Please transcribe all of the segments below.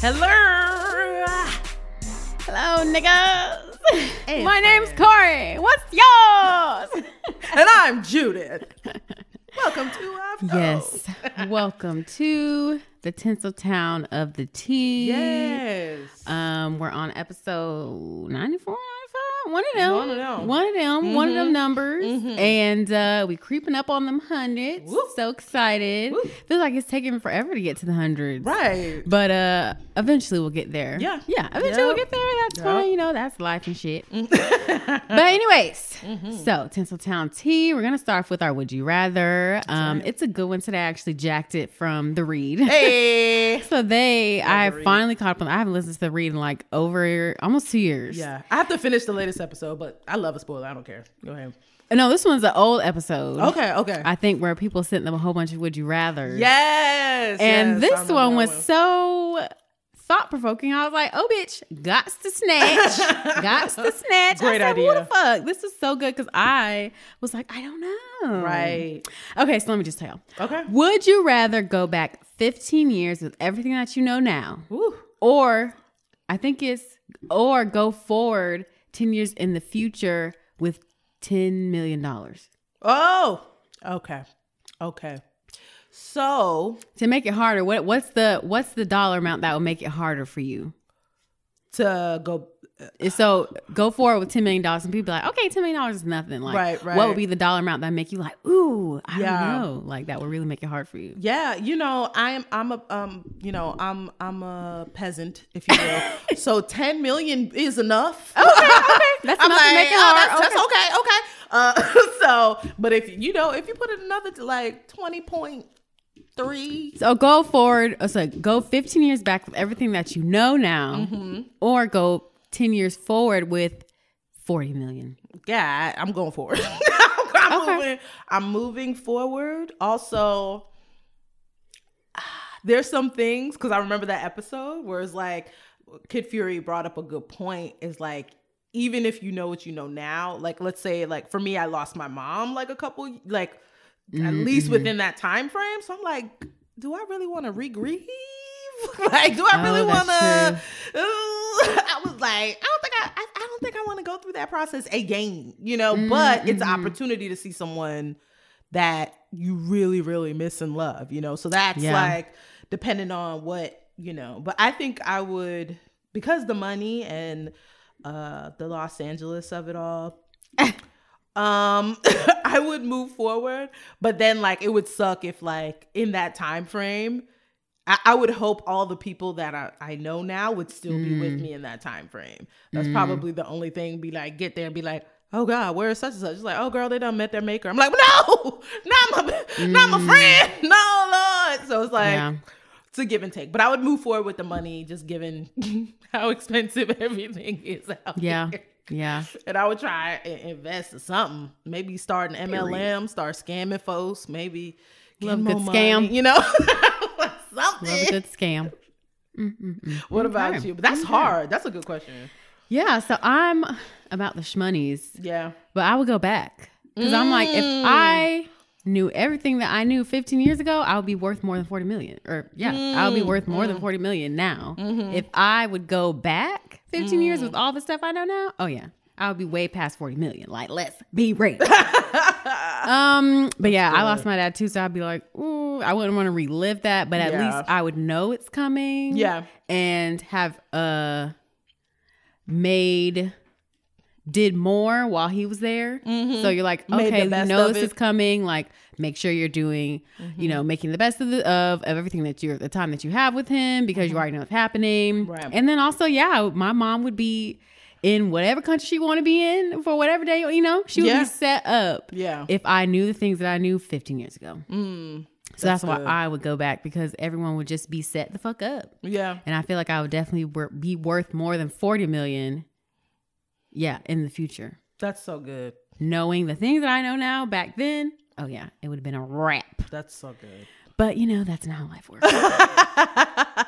Hello. Hello, niggas. Hey, My name's friend. Corey. What's yours? And I'm Judith. Welcome to our yes. Welcome to the Tinseltown of the Tea. Yes. Um, we're on episode 94, 95. One of them. One of them. One of them. One of them numbers. Mhm. And uh we creeping up on them hundreds. Woo. So excited. Woo. Feel like it's taking forever to get to the hundreds. right. But uh eventually we'll get there. Yeah. Yeah. Eventually we'll Yep. get there. That's Yep. fine. You know, that's life and shit. But anyways, Mhm. so Tinseltown Tea, we're gonna start off with our Would You Rather. Um, right. it's a good one today. I actually jacked it from the read. Hey. so they, Love I the finally caught up on. I haven't listened to the read in like over almost two years. Yeah. I have to finish the latest episode, but I love a spoiler. I don't care. Go ahead. No, this one's an old episode. Okay. Okay. I think where people sent them a whole bunch of Would You Rather. yes. And yes, this one was so thought provoking. I was like, oh, bitch, gots to snatch. gots to snatch. Great I said, What the fuck? This is so good because I was like, I don't know. Right. Okay, so let me just tell you. Okay. Would you rather go back 15 years with everything that you know now, Woo. or I think it's, or go forward 10 years in the future with $10 million? Oh. Okay. Okay. So To make it harder, what what's the what's the dollar amount that will make it harder for you? to go. So go forward with ten million dollars, and people be like, "Okay, ten million dollars is nothing." Like, Right, What would be the dollar amount that make you like, "Ooh, I Yeah. don't know," like that would really make it hard for you? Yeah, you know, I'm I'm a um, you know, I'm I'm a peasant, if you will. so 10 million is enough. Okay, okay, that's enough like, to make it oh, hard. that's, that's okay, okay. Uh, so, but if you know, if you put it another to like 20.3, So go forward. uh, So go fifteen years back with everything that you know now, Mm-hmm. or go ten years forward with forty million. yeah, I'm going forward. I'm, Okay. moving, I'm moving forward. Also, there's some things because I remember that episode where it's like Kid Fury brought up a good point. Is like even if you know what you know now, like let's say like for me, I lost my mom like a couple like at Mm-hmm. least within that time frame. So I'm like, do I really want to re-grieve? like, do I Oh, really want to? I was like, I don't think I, I, I don't think I want to go through that process again. You know, but it's an Mhm. opportunity to see someone that you really, really miss and love. You know, so that's Yeah. like depending on what you know. But I think I would because the money and uh the Los Angeles of it all. um I would move forward, but then like it would suck if like in that time frame I, I would hope all the people that I, I know now would still be with Mm. me in that time frame. That's Mm. probably the only thing. Be like, get there and be like, oh God, where is such and such? It's like, oh girl, they done met their maker. I'm like, no, not my, not my Mm. friend, no Lord. So it's like, yeah, it's a give and take. But I would move forward with the money, just given how expensive everything is out yeah, here. yeah. And I would try and invest in something. Maybe start an MLM, start scamming folks. Maybe get Love more good money, scam. You know, something. Love a good scam. Mm, mm, mm. What about Okay. you? But that's Okay. hard. That's a good question. Yeah, so I'm about the shmoneys. Yeah. But I would go back because I'm like, if Mm. I knew everything that I knew 15 years ago, I would be worth more than 40 million. Or yeah, I would be Mm, worth more than 40 million now. If I would go back 15 years Mm. with all the stuff I know now, oh yeah, I would be way past 40 million. Like, let's be real. um, but yeah, I lost my dad too, so I'd be like, ooh, I wouldn't want to relive that, but at Yeah. least I would know it's coming. Yeah. and have uh made did more while he was there. So you're like, Mm-hmm. Okay, you know this is coming. Like, make sure you're doing, you know, making the best of the of, of everything that you're the time that you have with him because you already know what's happening. Mm-hmm. Right. And then also, yeah, my mom would be in whatever country she want to be in for whatever day, you know, she would Yeah. be set up Yeah. if I knew the things that I knew 15 years ago. Mm. So that's, That's why. I would go back because everyone would just be set the fuck up Yeah. and I feel like I would definitely wor- be worth more than 40 million yeah in the future That's so good. knowing the things that I know now back then oh yeah it would have been a wrap That's so good. but you know that's not how life works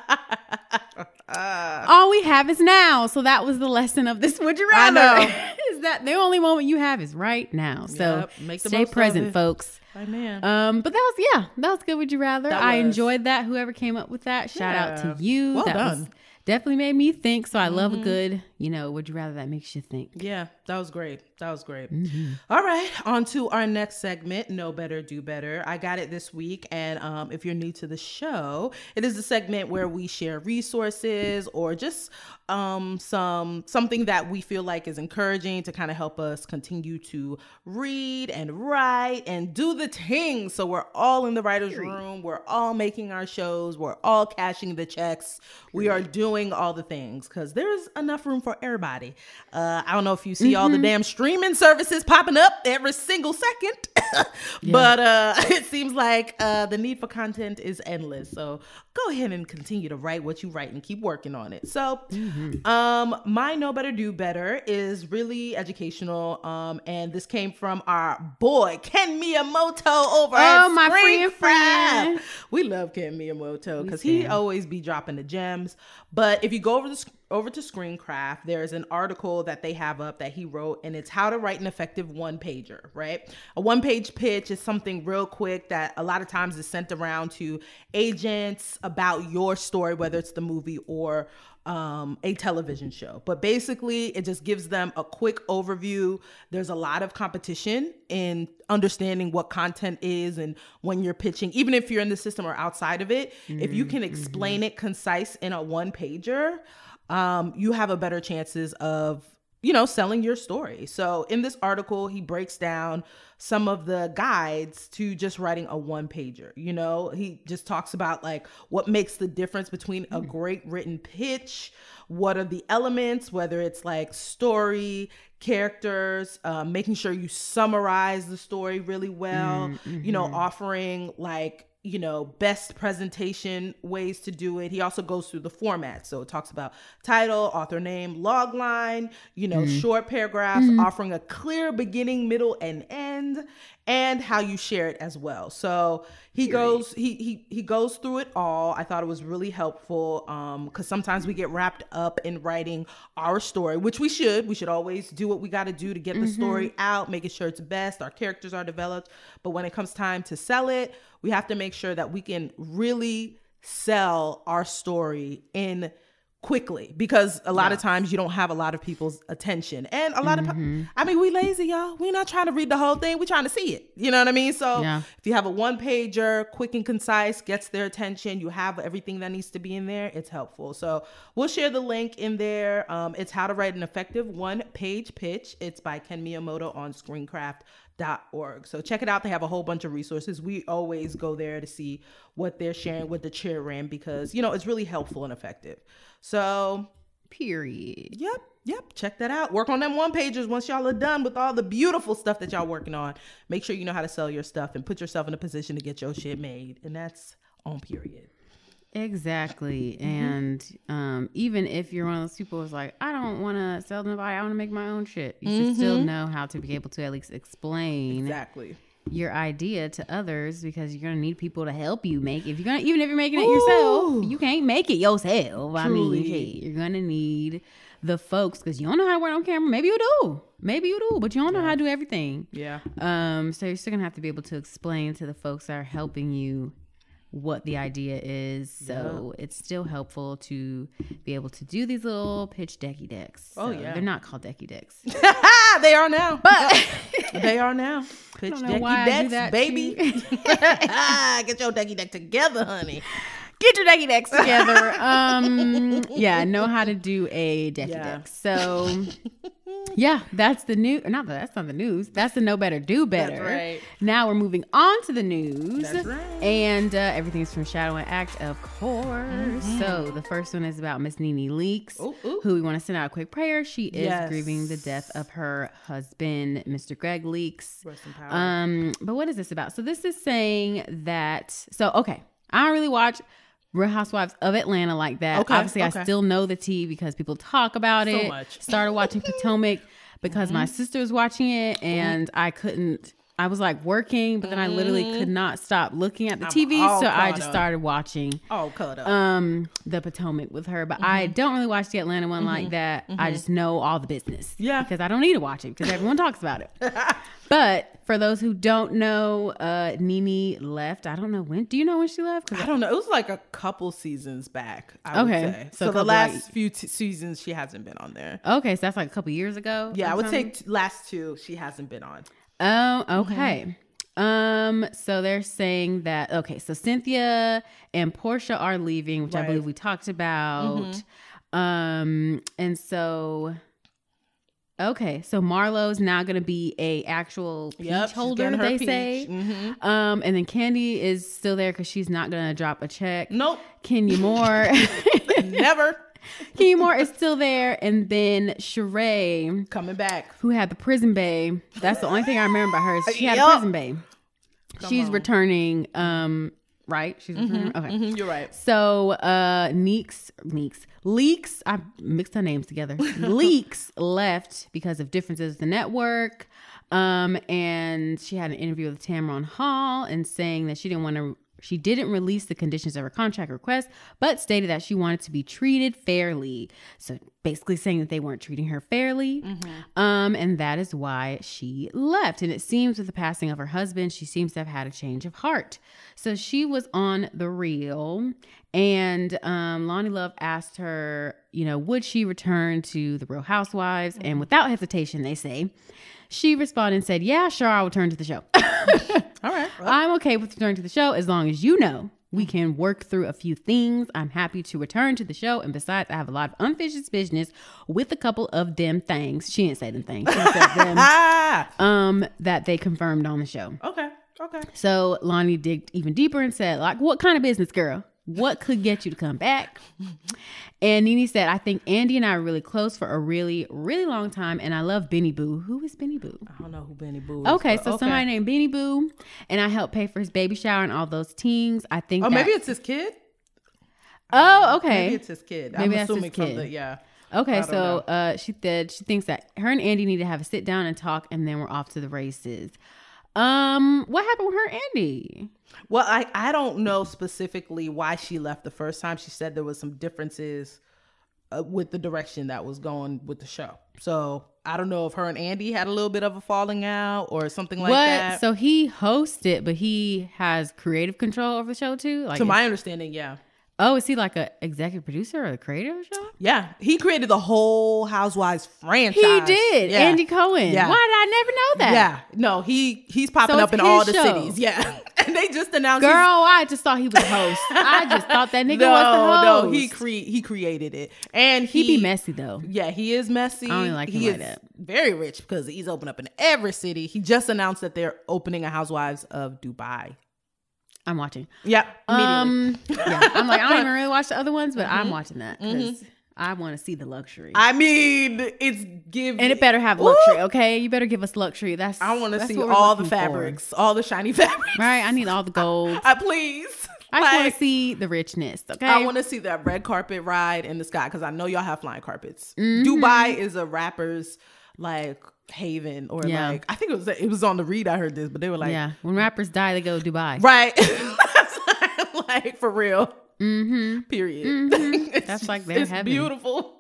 all we have is now so that was the lesson of this would you I rather know. is that the only moment you have is right now so Yep, make the stay present folks man. um, but that was yeah, that was good. Would you rather? I enjoyed that. Whoever came up with that, shout out to you. Well that done. Was, definitely made me think. So I love a good, you know, would you rather that makes you think. Yeah, that was great. That was great. Mm-hmm. All right, on to our next segment, Know Better, Do Better. I got it this week. And um, if you're new to the show, it is a segment where we share resources or just um, some something that we feel like is encouraging to kind of help us continue to read and write and do the things. So we're all in the writer's room. We're all making our shows. We're all cashing the checks. We are doing all the things because there's enough room for everybody. Uh, I don't know if you see all the damn streaming services popping up every single second, but uh, it seems like uh, the need for content is endless. So go ahead and continue to write what you write and keep working on it. So, um, my Know Better Do Better is really educational. Um, and this came from our boy Ken Miyamoto over at Oh, my friend, friend. We love Ken Miyamoto because he always be dropping the gems. But if you go over the sc- over to Screencraft, there's an article that they have up that he wrote, and it's how to write an effective one pager. Right, a one page pitch is something real quick that a lot of times is sent around to agents about your story, whether it's the movie or um, a television show. But basically, it just gives them a quick overview. There's a lot of competition in understanding what content is and when you're pitching, even if you're in the system or outside of it. If you can explain it concise in a one pager, um, you have a better chances of you know selling your story. So in this article he breaks down some of the guides to just writing a one pager you know? He just talks about like what makes the difference between a mm-hmm. great written pitch what are the elements whether it's like story characters um, making sure you summarize the story really well mm, you know mm-hmm. offering like you know best presentation ways to do it. He also goes through the format. So it talks about title author name log line you know mm-hmm. short paragraphs mm-hmm. offering a clear beginning middle and end and how you share it as well. So he goes he, he he goes through it all. I thought it was really helpful um because sometimes we get wrapped up in writing our story which we should. We should always do what we got to do to get the story out making sure it's best our characters are developed. But when it comes time to sell it we have to make sure that we can really sell our story in quickly because a lot of times you don't have a lot of people's attention. And a lot of i mean we lazy y'all. We're not trying to read the whole thing. We're trying to see it. You know what i mean? So Yeah. if you have a one pager quick and concise gets their attention you have everything that needs to be in there it's helpful. So we'll share the link in there. Um, it's how to write an effective one page pitch. It's by ken miyamoto on screencraft.org so check it out. They have a whole bunch of resources. We always go there to see what they're sharing with the chair ram because you know it's really helpful and effective so Period. Yep, yep. Check that out. Work on them one pages once y'all are done with all the beautiful stuff that y'all working on. Make sure you know how to sell your stuff and put yourself in a position to get your shit made. And that's on period. Exactly. Mm-hmm. And um, even if you're one of those people who's like, I don't want to sell to nobody, I want to make my own shit, you should still know how to be able to at least explain Mm-hmm. Exactly. Your idea to others because you're gonna need people to help you make. If you're gonna, even if you're making it yourself, you can't make it yourself. I mean, Truly. you're gonna need the folks because you don't know how to work on camera. Maybe you do, maybe you do, but you don't know how to do everything. Yeah. Um, so you're still gonna have to be able to explain to the folks that are helping you what the idea is. So it's still helpful to be able to do these little pitch decky decks. Oh, yeah. they're not called decky decks. they are now. But they are now. Pitch decky decks, baby. Get your decky deck together, honey. Get your decky decks together. um, yeah, know how to do a decky Yeah. deck. So. Yeah, that's the new. Not that that's not the news. That's the know better, do better. right. Now we're moving on to the news. That's right. And uh, everything's from Shadow and Act, of course. So the first one is about Miss Nene Leakes, Mm-hmm. Ooh, ooh. who we want to send out a quick prayer. She is Yes. grieving the death of her husband, Mr. Greg Leakes. Rest in power. Um, but what is this about? So this is saying that. So okay, I don't really watch Real Housewives of Atlanta like that. Okay, Obviously, okay. I still know the tea because people talk about So it. much. Mm-hmm. Started watching Potomac because my sister was watching it, and I couldn't. I was like working, but then I literally could not stop looking at the Mm-hmm. I'm TV, so I just up. started watching Oh, cut up. um the Potomac with her. But I Mm-hmm. don't really watch the Atlanta one like that. I just know all the business. Yeah. because I don't need to watch it because everyone talks about it. But for those who don't know, uh Nene left. I don't know when. Do you know when she left? I don't know. It was like a couple seasons back. I Okay. would say. So So, the last like- few t- seasons, she hasn't been on there. Okay, so that's like a couple years ago. Yeah, I would say t- last two she hasn't been on. Oh, Mm-hmm. okay. Um, so they're saying that okay, so Cynthia and Porsha are leaving, which I Right. Mm-hmm. believe we talked about. Um, and so okay, so Marlo's now gonna be a actual peach Yep, holder, they peach. say. Mhm. Um, and then Kandi is still there because she's not gonna drop a check. Nope, Kenya Moore, never Kenya Moore is still there, and then Sheree coming back. who had the prison bay. That's the only thing I remember about her. Is she had a Yup. prison bay. She's on. returning. Um, right? She's returning. Okay. Mhm, you're right. So, uh, Neeks, Neeks, Leakes. I mixed her names together. Leakes left because of differences with the network. Um, and she had an interview with Tamron Hall and saying that she didn't want to. She didn't release the conditions of her contract request, but stated that she wanted to be treated fairly. So basically saying that they weren't treating her fairly. Um, and that is why she left. And it seems with the passing of her husband, she seems to have had a change of heart. So she was on the Real, and um, Loni Love asked her, you know, would she return to the Real Housewives? And without hesitation, they say, she responded and said, "Yeah, sure, I'll return to the show. All right. Well, I'm okay with returning to the show as long as you know." We can work through a few things. I'm happy to return to the show. And besides, I have a lot of unfinished business with a couple of them things. She didn't say them things. She said them um, that they confirmed on the show. okay, okay. So Lonnie digged even deeper and said, like, what kind of business, girl? What could get you to come back? And Nene said, I think Andy and I are really close for a really, really long time. And I love Benny Boo. Who is Benny Boo? I don't know who Benny Boo is. Okay, so somebody named Benny Boo. And I helped pay for his baby shower and all those teens. I think Oh, that- maybe it's his kid. Oh, okay. Maybe it's his kid. Maybe I'm assuming from kid. the yeah. Okay, so uh, she said she thinks that her and Andy need to have a sit down and talk, and then we're off to the races. Um, what happened with her, Andy? Well, I I don't know specifically why she left the first time. She said there was some differences uh, with the direction that was going with the show. So I don't know if her and Andy had a little bit of a falling out or something like what? that. So he hosts it, but he has creative control over the show too. Like, to my understanding, yeah, oh, is he like a executive producer or the creator of the show? yeah, he created the whole Housewives franchise. He did. Yeah. Andy Cohen. Yeah. Why did I never know that? Yeah, no, he he's popping So up in all the show. cities. Yeah, and they just announced. Girl, I just thought he was a host. I just thought that nigga no, was the host. no, he cre- he created it, and he he be messy though. Yeah, he is messy. I don't like him he like that. very rich because he's opened up in every city. He just announced that they're opening a Housewives of Dubai. I'm watching. Yep, immediately. Um, yeah, I'm like I don't even really watch the other ones, but I'm watching that because I want to see the luxury. I mean, it's give and it better have luxury, okay? You better give us luxury. That's I want to see all the looking for. fabrics, all the shiny fabrics. Right? I need all the gold. Uh, please. I just want to see the richness, okay? I want to see that red carpet ride in the sky because I know y'all have flying carpets. Mm-hmm. Dubai is a rapper's like haven, or Yeah. like I think it was it was on the read. I heard this, but they were like, yeah, when rappers die, they go to Dubai. right, like for real. Mm-hmm. Period. It's That's like their it's heaven. beautiful.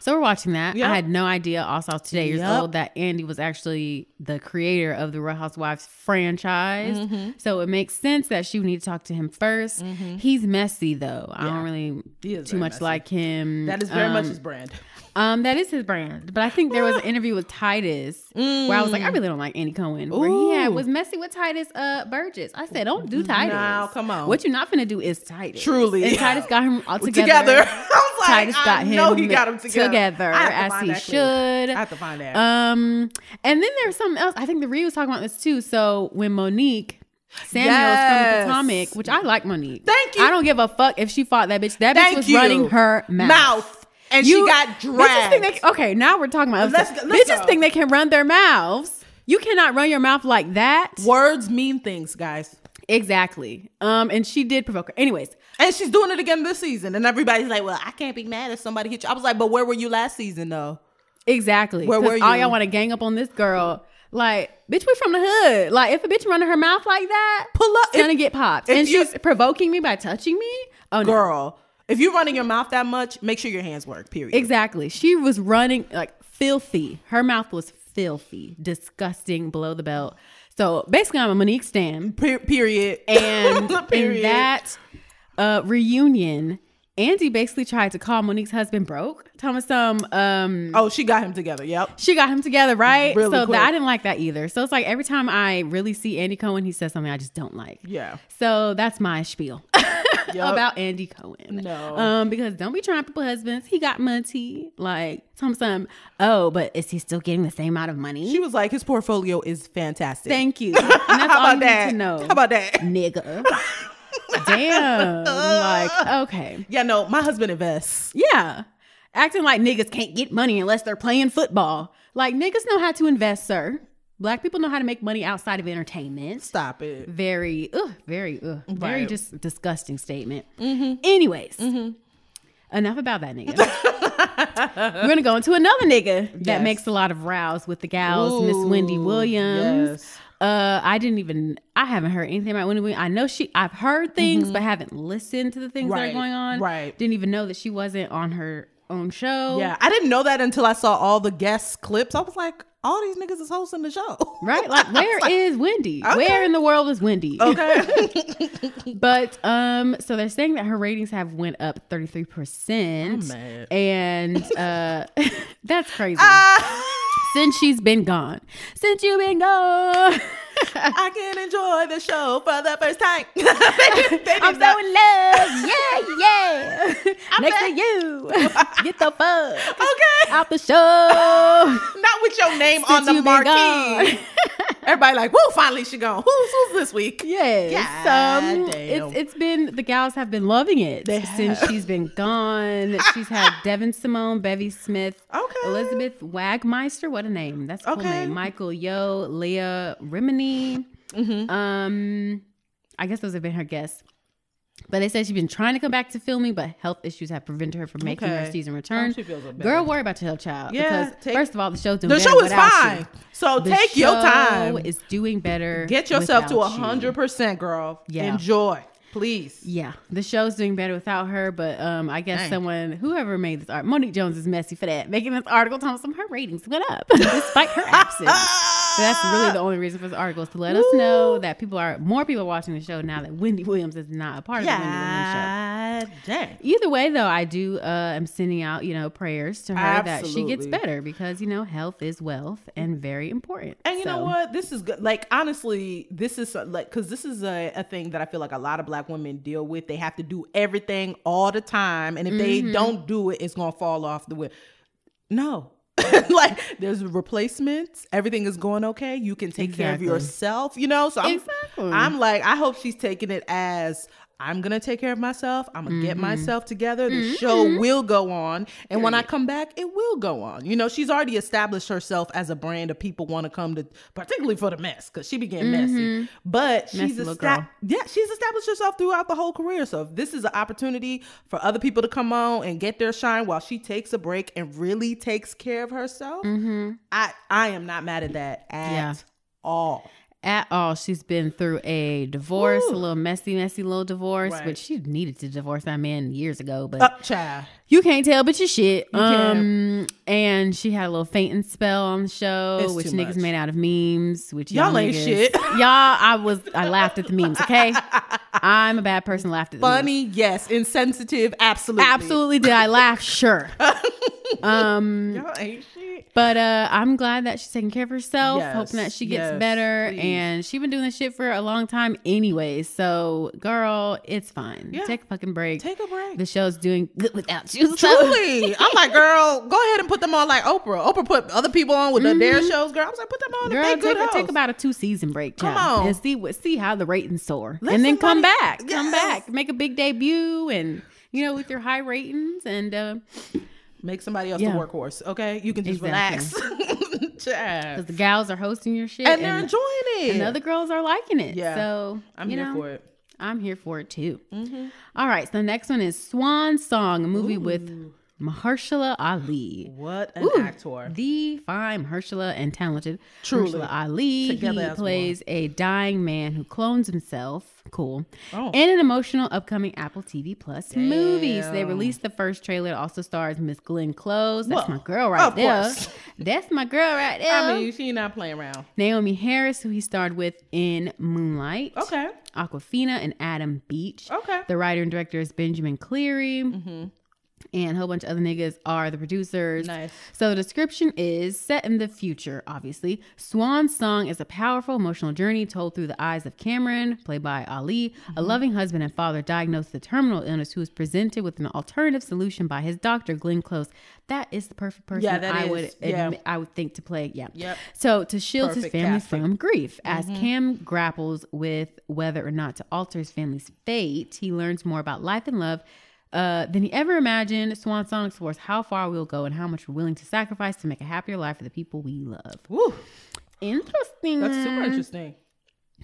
So we're watching that. Yep. I had no idea. Also, today years Yep. old that Andy was actually the creator of the Real Housewives franchise. Mm-hmm. So it makes sense that she would need to talk to him 1st He's messy though. I don't really too much messy. like him. That is very much Um, his brand. Um, that is his brand. But I think there was an interview with Tituss where I was like, I really don't like Andy Cohen. Where he had, Mm. Was messy with Tituss uh Burgess. I said, Don't do Tituss. No, come on. What you're not gonna do is Tituss. Truly. And Tituss got him all together. Together, I was like, Tituss got him know he got him together, together I as he clip. should. I have to find that. Um, and then there's something else. I think the Ree was talking about this too. So when Monique Samuels Yes. from the Potomac, which I like Monique. Thank you. I don't give a fuck if she fought that bitch. That bitch was you. running her mouth. mouth, and You- she got dragged. they, okay, now we're talking about Let's let's bitches go. think they can run their mouths. You cannot run your mouth like that. Words mean things, guys. Exactly. Um, and she did provoke her. Anyways, And she's doing it again this season. And everybody's like, well, I can't be mad if somebody hit you. I was like, but where were you last season, though? exactly. Where were you? All y'all want to gang up on this girl Like, bitch, we from the hood. Like, if a bitch running her mouth like that, Pull up, it's gonna get popped. And she's provoking me by touching me. Oh no. If you're running your mouth that much, make sure your hands work. Period. Exactly. She was running like filthy. Her mouth was filthy, disgusting, below the belt. So basically, I'm a Monique Stan. Per- period. And in that uh, reunion, Andy basically tried to call Monique's husband broke. Thomas, some um, oh, she got him together. Yep. she got him together, right? Really so quick. that, I didn't like that either. So it's like every time I really see Andy Cohen, he says something I just don't like. Yeah. So that's my spiel. about Andy Cohen. No. Um, because don't be trying people husbands. He got money. Like some some. Oh, but is he still getting the same amount of money? She was like, his portfolio is fantastic. Thank you. And that's How all about you that? need to know. How about that? nigga? Damn. like, okay. Yeah, no, my husband invests. Yeah. Acting like niggas can't get money unless they're playing football. Like niggas know how to invest, sir. Black people know how to make money outside of entertainment. Stop it. Very, ugh, very, ugh, very just disgusting statement. Anyways, enough about that nigga. We're gonna go into another nigga that makes a lot of rows with the gals, Miss Wendy Williams. yes. Uh, I didn't even. I haven't heard anything about Wendy Williams. I know she. I've heard things, but haven't listened to the things that Mm-hmm. Are going on. right. Didn't even know that she wasn't on her own show. Yeah, I didn't know that until I saw all the guest clips. I was like, all these niggas is hosting the show. Right? Like, where is Wendy? Okay. Where in the world is Wendy? Okay. But um, so they're saying that her ratings have went up thirty three percent, and uh, that's crazy. Ah, Since she's been gone, since you've been gone, I can enjoy the show for the first time. They they I'm so in love. Yeah, yeah. Next back. to you, get the fuck okay. out the show. Not with your name on the marquee. Everybody like, woo, finally she gone. Who's who's this week? Yes. God um, it's it's been the gals have been loving it They since have. she's been gone. she's had Devyn Simone, Bevy Smith, Okay. Elizabeth Wagmeister. What a name! That's a cool Okay. name. Michael Yo, Leah Remini. Mm-hmm. Um, I guess those have been her guests. But they said she's been trying to come back to filming, but health issues have prevented her from making her season return. Oh, she feels a better. Girl, worry about your health, child. Yeah, because take- first of all, the show's doing The show is fine. you. So The take your time. Is doing better. Get yourself to a without you. hundred percent, girl. Yeah. Enjoy, please. Yeah, the show's doing better without her, but um, I guess Dang. someone, whoever made this art, Monique Jones is messy for that, making this article some her ratings went up despite her absence. So that's really the only reason for this article is to let us know that people are more people are watching the show now that Wendy Williams is not a part of the Wendy Williams show. Dang. Either way, though, I do uh, am sending out you know prayers to her that she gets better because you know health is wealth and very important. And you know what? This is good. Like honestly, this is uh, like because this is a, a thing that I feel like a lot of black women deal with. They have to do everything all the time, and if Mm-hmm. they don't do it, it's gonna fall off the whip. No. like there's replacements. Everything is going okay. You can take care of yourself you know? So I'm, Exactly. I'm like i hope she's taking it as i'm gonna take care of myself. I'm gonna get Mm-hmm. myself together. The show will go on. And when i come back it will go on. You know she's already established herself as a brand of people want to come to particularly for the mess because she began messy. But she's Mm-hmm. Messy little esta- yeah she's established herself throughout the whole career. So if this is an opportunity for other people to come on and get their shine while she takes a break and really takes care of herself. I i am not mad at that at Mm-hmm. Yeah. all at all. She's been through a divorce, Woo. a little messy, messy little divorce, Right. which she needed to divorce that man years ago, but up child you can't tell, but you shit. You um, and she had a little fainting spell on the show, It's which niggas much. made out of memes. Which Y'all y'all, ain't niggas- shit. Y'all, I was, I laughed at the memes. Okay, I'm a bad person. Laughed at the memes. funny yes insensitive absolutely Absolutely, did I laugh? Sure. um, Y'all ain't shit but uh, I'm glad that she's taking care of herself, Yes, hoping that she gets yes, better. please. And she been doing this shit for a long time anyway. So, girl, it's fine. Yeah. Take a fucking break. take a break the show's doing good without you. Truly, I'm like, girl, go ahead and put them on like Oprah. Oprah put other people on with the Dare shows. Girl, I was like, put them on. Mm-hmm. Girl, take, good a- take about a two season break, Come on. and see what see how the ratings soar, Let and then come back, come back, make a big debut, and you know with your high ratings, and uh, Make somebody else Yeah. the workhorse. Okay, you can just Exactly. relax. Because the gals are hosting your shit, and they're enjoying it. and the other girls are liking it. Yeah. so I'm you here know, for it. I'm here for it too. Mm-hmm. All right, so the next one is Swan Song, a movie with Mahershala Ali. What an Ooh, actor. The fine Mahershala and talented Truly. Mahershala Ali. Together he plays a dying man who clones himself. Cool. Oh. In an emotional upcoming Apple TV Plus movie. So they released the first trailer. It also stars Miss Glenn Close. That's Well, my girl right of there. course. That's my girl right there. I mean, she not playing around. Naomie Harris, who he starred with in Moonlight. Okay. Awkwafina and Adam Beach. Okay. The writer and director is Benjamin Cleary. Mm-hmm. And a whole bunch of other niggas are the producers. Nice. So the description is set in the future, obviously. Swan's Song is a powerful emotional journey told through the eyes of Cameron, played by Ali, Mm-hmm. a loving husband and father diagnosed with a terminal illness who is presented with an alternative solution by his doctor, Glenn Close. That is the perfect person Yeah, that I is. would Yeah. admit, I would think to play. Yeah. Yep. So to shield his family casting. from grief, as Cam grapples with whether or not to alter his family's fate, he learns more about life and love uh, than he ever imagined. Swan Song explores how far we'll go and how much we're willing to sacrifice to make a happier life for the people we love. Woo. Interesting. That's super interesting.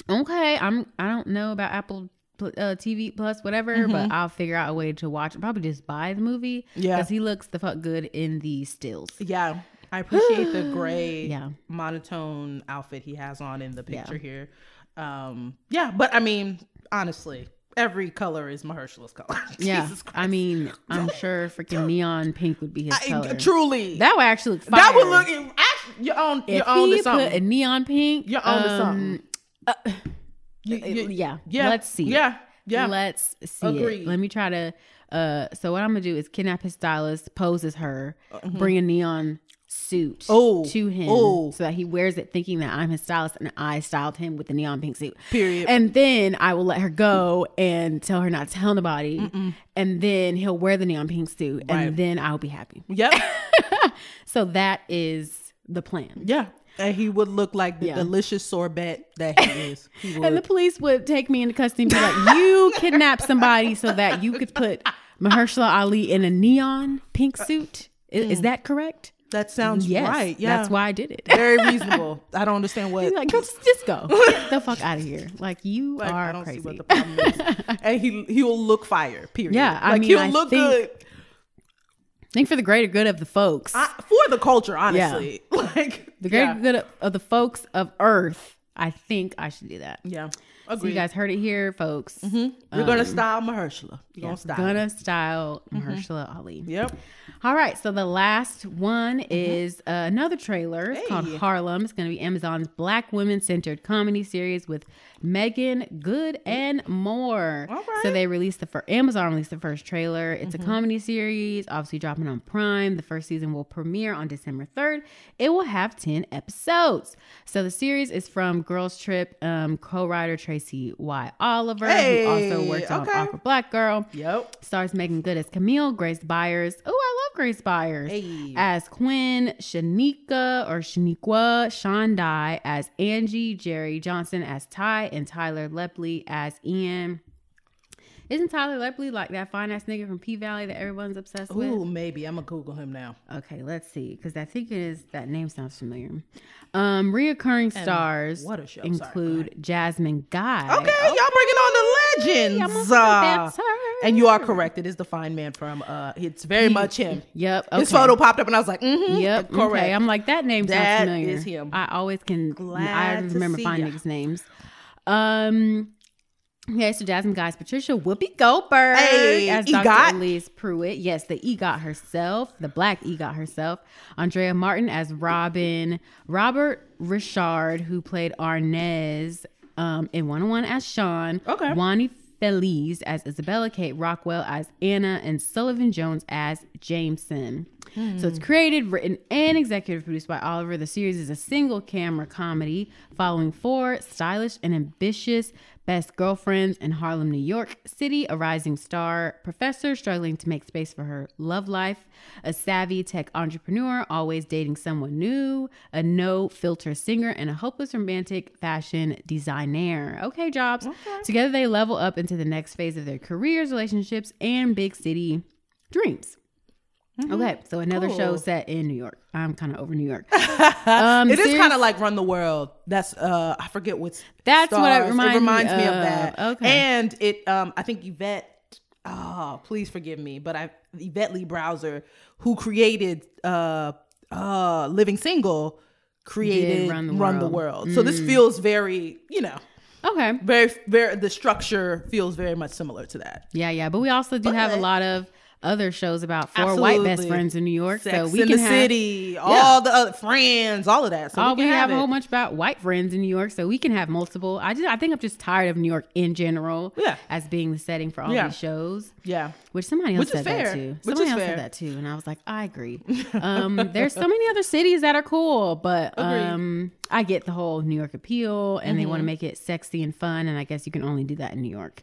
Okay, I'm. I don't know about Apple uh, TV Plus, whatever, but I'll figure out a way to watch. Probably just buy the movie. Yeah. because he looks the fuck good in the stills. Yeah. I appreciate the gray Yeah. monotone outfit he has on in the Yeah. picture here. Um, yeah, but I mean, honestly, every color is Mahershala's color. Yeah, Jesus Christ. I mean, I'm sure freaking neon pink would be his I- color. truly. That would actually look fire. that would look actually, you're on if you're on he to something. put a neon pink. You're on to um, something. You- uh, you- yeah, yeah. Let's see. Yeah. Yeah. Let's see Agreed. it. Let me try to. Uh, so what I'm gonna do is kidnap his stylist, pose as her, Uh-huh. bring a neon suit Oh, to him, oh. so that he wears it, thinking that I'm his stylist and I styled him with the neon pink suit. Period. And then I will let her go and tell her not to tell nobody, and then he'll wear the neon pink suit, Right. and then I'll be happy. Yep. So that is the plan. yeah. And he would look like the Yeah. delicious sorbet that he is. He. And the police would take me into custody and be like, "You kidnapped somebody so that you could put Mahershala Ali in a neon pink suit. Is, is that correct?" That sounds Yes, right. Yeah. that's why I did it. Very reasonable. I don't understand what He's like, just, just go, get the fuck out of here! Like you Like, are I don't crazy." see what the problem is. and he he will look fire. Period. Yeah, I like mean, he'll I look think- good Think for the greater good of the folks, I, for the culture. Honestly, like the greater yeah. good of, of the folks of Earth. I think I should do that. Yeah, So you guys heard it here, folks. We're gonna style Mahershala. We're gonna style. Gonna style Mahershala Ali. Yep. All right, so the last one is uh, another trailer. It's called Mm-hmm. Harlem. It's going to be Amazon's Black women centered comedy series with Meagan Good and more. All right. Mm-hmm. So they released the first Amazon released the first trailer. It's a comedy series, obviously dropping on Prime. The first season will premiere on December third. It will have ten episodes. So the series is from Girls Trip um, co-writer Tracy Y Oliver, who also Hey, worked on okay. Awkward Black Girl. Yep. Stars Meagan Good as Camille, Grace Byers. Oh, I love Grace Byers. Hey. As Quinn, Shanika or Shaniqua, Shandai as Angie, Jerrie Johnson as Ty, and Tyler Lepley as Ian. Isn't Tyler Lepley like that fine ass nigga from P Valley that everyone's obsessed with? Ooh, maybe I'm gonna Google him now. Okay, let's see, because I think it is that name sounds familiar. Um, reoccurring stars what a show. Sorry, go include Jasmine Guy. Okay, y'all bringing on the legends. I'm Uh, and you are correct. It is the fine man from. uh It's very much him. Yep. Okay. His photo popped up, and I was like, mm-hmm, Yep. correct. Okay. I'm like that name sounds That familiar. is him. I always can. Glad I to remember see finding ya. niggas' names. Um. Okay, so Jasmine Guys, Patricia Whoopi Goldberg Hey, as Dr. EGOT. Elise Pruitt. Yes, the EGOT herself, the black EGOT herself. Andrea Martin as Robin. Robert Richard, who played Arnez um, in 101 as Sean. Okay. Juani Feliz as Isabella, Kate Rockwell as Anna, and Sullivan Jones as Jameson. So it's created, written, and executive produced by Oliver. The series is a single camera comedy following four stylish and ambitious best girlfriends in Harlem, New York City, a rising star professor struggling to make space for her love life, a savvy tech entrepreneur always dating someone new, a no filter singer, and a hopeless romantic fashion designer. Okay, jobs. Together they level up into the next phase of their careers, relationships, and big city dreams. Okay, so another show set in New York. I'm kind of over New York. Um, It is kind of like Run the World. That's uh I forget what's That's what it stars. reminds it reminds me me of, of. that. Okay. And it um I think Yvette oh, please forgive me, but I Yvette Lee Bowser, who created uh uh Living Single, created Run Run the the, World. World. So this feels very, you know, Okay. very very the structure feels very much similar to that. Yeah, yeah, but we also do have a lot of other shows about four white best friends in New York. Sex so we in can the have, city, all the other friends, all of that. So Oh, we we can have, have, a whole bunch about white friends in New York, so we can have multiple. I just, I think I'm just tired of New York in general, Yeah. as being the setting for all Yeah. these shows. Yeah. Which somebody else Which said that too. Which Somebody is else fair. said that too, and I was like, I agree. Um, there's so many other cities that are cool, but um, I get the whole New York appeal, and they want to Mm-hmm. make it sexy and fun, and I guess you can only do that in New York.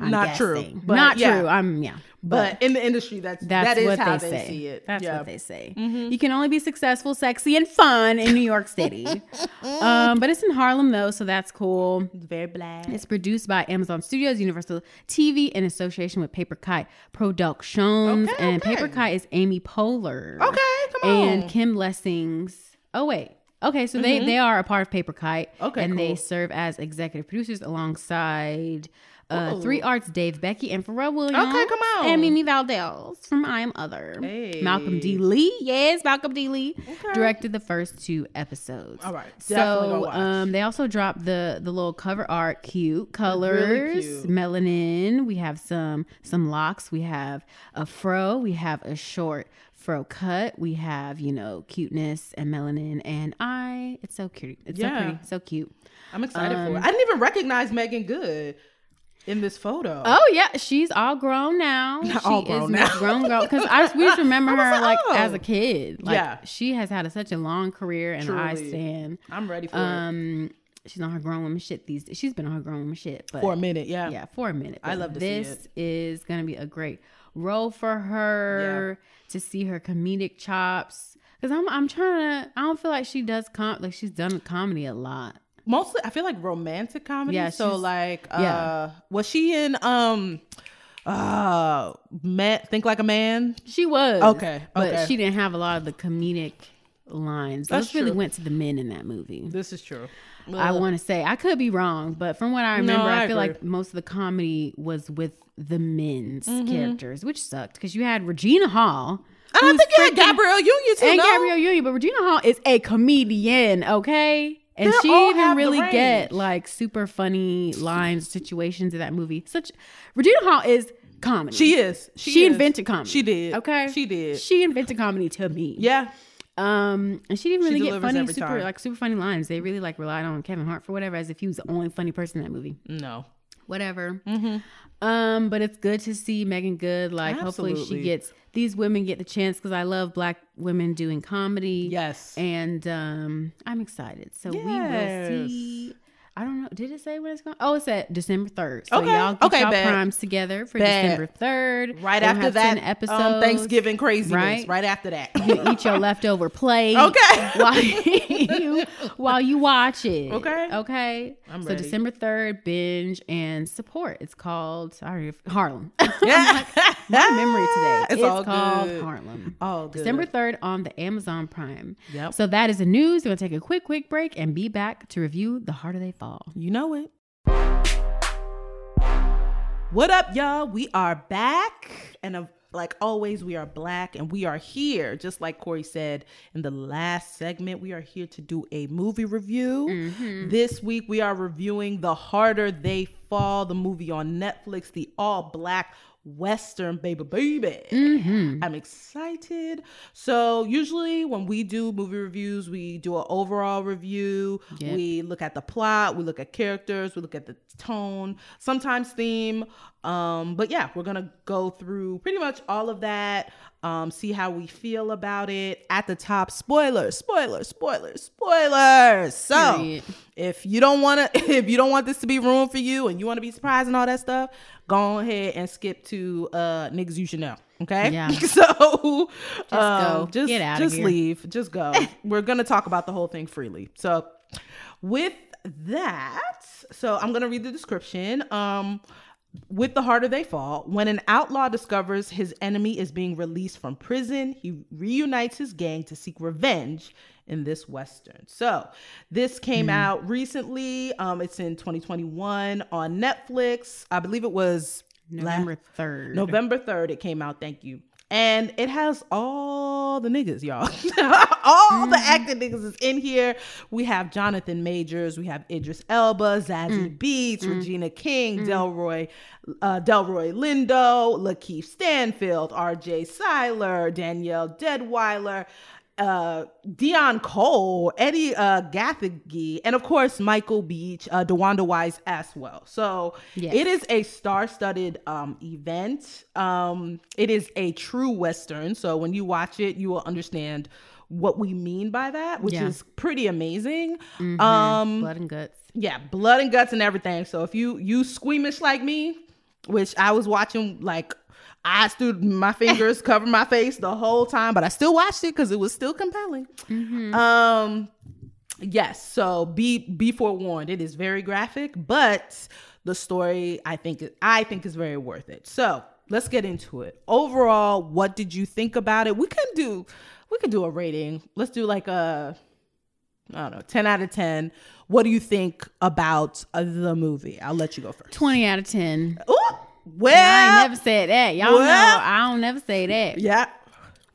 I'm Not true, guessing. but Not yeah. true. I'm yeah, But in the industry, that's that's that is what how they, they, say. see it. That's yeah. Mm-hmm. what they say. You can only be successful, sexy, and fun in New York City. um, but it's in Harlem though, so that's cool. Very black. It's produced by Amazon Studios, Universal TV, in association with Paper Kite Productions. Okay, and okay. Paper Kite is Amy Poehler. Okay, come on. And Kim Lessings. Oh, wait. Okay, so they, they are a part of Paper Kite. Mm-hmm. Okay, And they serve as executive producers alongside uh, Three Arts, Dave Becky, and Pharrell Williams. Okay, come on. And Mimi Valdez from I Am Other. Hey. Malcolm D. Lee. Yes, Malcolm D. Lee directed the first two episodes. All right, definitely So um, they also dropped the the little cover art, cute colors, cute. melanin. We have some some locks. We have a fro. We have a short fro cut. We have you know cuteness and melanin. And I, it's so cute. It's Yeah. so pretty, so cute. I'm excited Um, for it. I didn't even recognize Meagan Good in this photo. Oh yeah, she's all grown now. she all grown now. grown girl. Because I we just remember her like, like oh. as a kid. Like, Yeah. she has had a, such a long career, and I stand. I'm ready for it. Um, she's on her grown woman shit these days. She's been on her grown woman shit, but For a minute, yeah. yeah, for a minute. I love this Is gonna be a great role for her to see her comedic chops. Cause I'm I'm trying to. I don't feel like she does com like she's done comedy a lot. Mostly, I feel like romantic comedy. Yeah, so like, uh, yeah. was she in um, uh, man, think like a man? She was Okay, but she didn't have a lot of the comedic lines. That's Those really true. went to the men in that movie. This is true. I want to say I could be wrong, but from what I remember, I I, feel like most of the comedy was with the men's Mm-hmm. characters, which sucked because you had Regina Hall. And I think you had Gabrielle Union too. and no? Gabrielle Union, but Regina Hall is a comedian, okay? And They she all even have the really get like super funny lines, situations in that movie. Such Regina Hall is comedy. She is. She, She, is. invented comedy. She did. Okay, She did. She invented comedy to me. Yeah. Um, and she didn't She really get funny, super time. like super funny lines. They really like relied on Kevin Hart for whatever, as if he was the only funny person in that movie. No. Whatever. Mm-hmm. Um, but it's good to see Meagan Good. Like, hopefully, she gets these women get the chance because I love black women doing comedy. Yes. and um, I'm excited. So we will see. I don't know. Did it say when it's going? Oh, it's at December third. So Okay. y'all get Okay, y'all bet. primes together for Bet. December third. Right We'll after have that 10 episodes. um, Thanksgiving craziness. right? Right, after that. You eat your leftover plate. Okay. While you while you watch it. Okay. Okay. I'm so ready. December third, binge and support. It's called sorry Harlem. yeah. My memory today. It's It's, all called good. Harlem. Oh, good. December 3rd on the Amazon Prime. Yep. So that is the news. We're going to take a quick, quick break and be back to review The Harder They Fall. You know it. What up, y'all? We are back. And uh, like always, we are black and we are here. Just like Corey said in the last segment, we are here to do a movie review. This week, we are reviewing The Harder They Fall, the movie on Netflix, the all black Western baby baby. Mm-hmm. I'm excited. So usually when we do movie reviews, we do an overall review. Yep. We look at the plot, we look at characters, we look at the tone, sometimes theme. Um, but yeah, we're gonna go through pretty much all of that. Um, see how we feel about it. At the top, spoilers, spoilers, spoilers, spoilers. So Period. if you don't want to, if you don't want this to be ruined for you, and you want to be surprised and all that stuff, go ahead and skip to uh niggas you should know. Okay. Yeah. so just go. Just just here. leave. Just go. We're gonna talk about the whole thing freely. So with that, so I'm gonna read the description. Um with the harder they fall, when an outlaw discovers his enemy is being released from prison, he reunites his gang to seek revenge in this western. So, this came out recently. Um, it's in 2021 on Netflix. I believe it was November third. November 3rd, it came out. Thank you. And it has all the niggas, y'all. all the mm-hmm. acting niggas is in here. We have Jonathan Majors, we have Idris Elba, Zazie mm. Beetz, mm. Regina King, mm. Delroy, uh, Delroy Lindo, Lakeith Stanfield, R.J. Cyler, Danielle Deadwyler, uh, Deon Cole, Edi uh, Gathegi, and of course Michael Beach, uh, DeWanda Wise as well. So Yes. it is a star-studded um, event. Um, it is a true western. So when you watch it, you will understand what we mean by that, which Yeah. is pretty amazing. Mhm. Um, Blood and guts. yeah, blood and guts and everything. So if you you squeamish like me, which I was watching like I stood my fingers covered my face the whole time, but I still watched it because it was still compelling. Um yes, so be be forewarned. It is very graphic, but the story I think I think is very worth it. So let's get into it. Overall, what did you think about it? We can do we could do a rating. Let's do like a I don't know, 10 out of 10. What do you think about uh, the movie? I'll let you go first. Twenty out of ten. Ooh, well, I never said that. Y'all know. I don't never say that. yeah.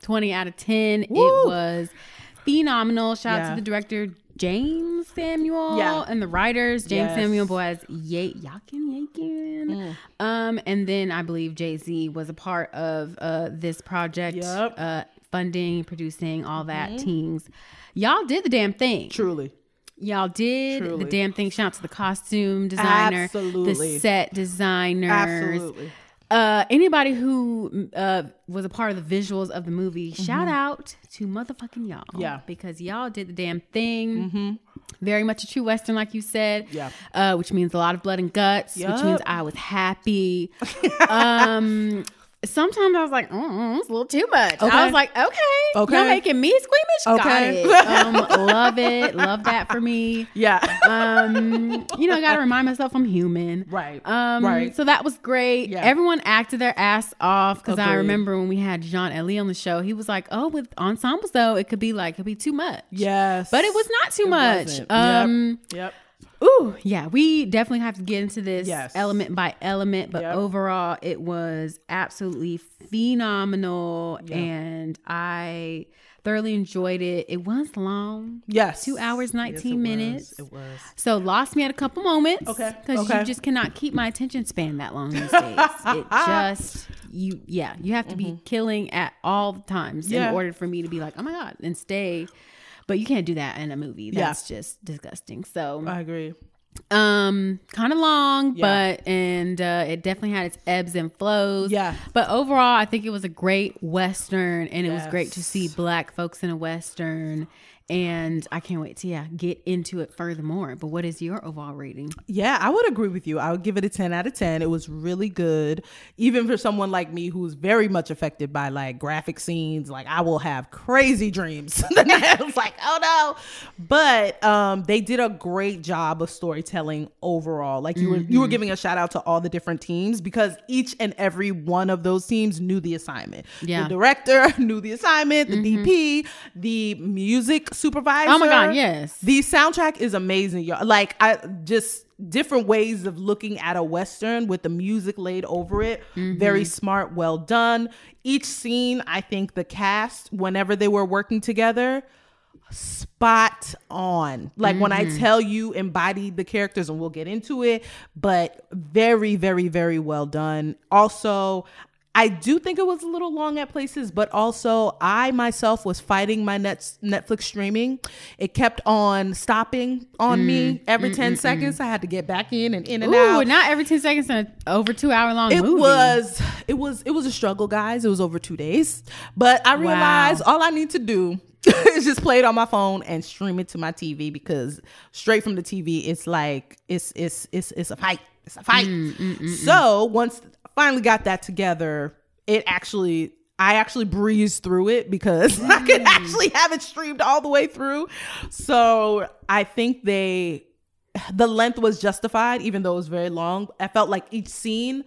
20 out of 10. Woo. It was phenomenal. Shout out to the director, Jeymes Samuel, Yeah. and the writers, Jeymes Yes. Samuel, Boaz Ye- Yakin, Yakin. Mm. Um, and then I believe Jay Z was a part of uh, this project, Yep. Mm-hmm. uh, funding, producing, all that teams. Y'all did the damn thing. Truly. Y'all did Truly. the damn thing. Shout out to the costume designer, Absolutely. the set designers, Absolutely. uh, anybody who uh, was a part of the visuals of the movie, shout out to motherfucking y'all. Mm-hmm. Yeah. Because y'all did the damn thing. Very much a true Western, like you said. Yeah. Uh, which means a lot of blood and guts, which means I was happy. um, sometimes I was like, oh, it's a little too much. Okay. I was like, okay. Okay. you're making me squeamish? Okay. Got it. Um, love it. Love that for me. Yeah. Um, you know, I got to remind myself I'm human. right. Um, Right. So that was great. Yeah. Everyone acted their ass off because I remember when we had Jean Ellie on the show, he was like, "Oh, with ensembles though, it could be like it could be too much." yes. But it was not too It much. wasn't. Um, Yep. Ooh, yeah, we definitely have to get into this Yes. element by element, but Yep. overall, it was absolutely phenomenal, Yeah. and I thoroughly enjoyed it. It was long. Yes. Two hours, 19 it was. minutes. It was. So lost me at a couple moments. Okay, Because okay. you just cannot keep my attention span that long these days. it just you yeah, you have to be killing at all times Mm-hmm. Yeah. in order for me to be like, oh my God, and stay. But you can't do that in a movie. Yeah. That's just disgusting. So I agree. um kind of long, Yeah. but and uh it definitely had its ebbs and flows. Yeah. But overall, I think it was a great western and it was great to see black folks in a western. And I can't wait to yeah get into it furthermore. But what is your overall rating? Yeah, I would agree with you. I would give it a 10 out of 10. It was really good. Even for someone like me who's very much affected by like graphic scenes, like I will have crazy dreams. I was like, oh no. But um they did a great job of storytelling overall. Like you were you were giving a shout out to all the different teams because each and every one of those teams knew the assignment. Yeah. The director knew the assignment, the DP, the music supervisor. Oh my God, yes. The soundtrack is amazing, y'all. Like I just different ways of looking at a western with the music laid over it. Mm-hmm. Very smart, well done. Each scene, I think the cast, whenever they were working together, spot on. Like when I mm-hmm. tell you embodied the characters and we'll get into it, but very very very well done. Also, I do think it was a little long at places, but also I myself was fighting my net Netflix streaming. It kept on stopping on me mm, every mm, 10 mm, seconds. I had to get back in and in and Ooh, out. not every 10 seconds in an over two hour long It movie. was it was it was a struggle, guys. It was over two days, but I realized all I need to do is just play it on my phone and stream it to my TV because straight from the TV, it's like it's it's it's it's a fight. It's a fight. so once finally got that together, it actually. I actually breezed through it because I could mm. actually have it streamed all the way through. So I think they the length was justified even though it was very long i felt like each scene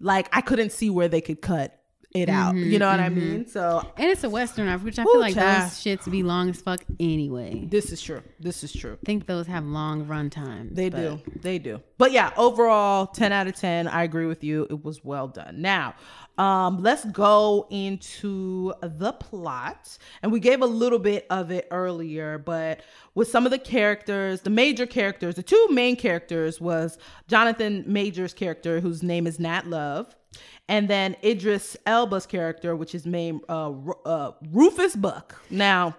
like i couldn't see where they could cut it out. You know what I mean? So And it's a western, which I feel like child. those shits be long as fuck anyway. this is true. This is true. I think those have long run times. They but- do. They do. But yeah, overall, 10 out of 10. I agree with you. It was well done. Now, um, let's go into the plot. And we gave a little bit of it earlier, but with some of the characters, the major characters, the two main characters was Jonathan Major's character, whose name is Nat Love. And then Idris Elba's character, which is named uh, uh, Rufus Buck. Now,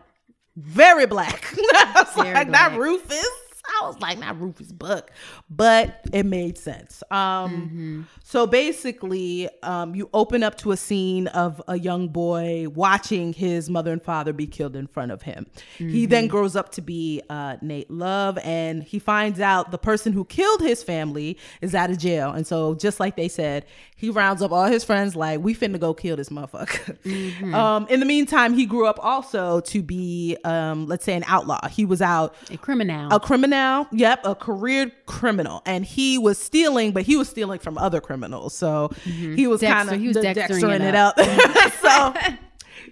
very black. I was Very like, black. not Rufus. I was like, not Rufus Buck, but it made sense. Um, So basically, um, you open up to a scene of a young boy watching his mother and father be killed in front of him. He then grows up to be uh, Nate Love, and he finds out the person who killed his family is out of jail. And so, just like they said, he rounds up all his friends, like, we finna go kill this motherfucker. um, in the meantime, he grew up also to be, um, let's say, an outlaw. He was out A criminal. a criminal yep a career criminal. And he was stealing but he was stealing from other criminals. So he was kind of he was dextering dextering it it up, so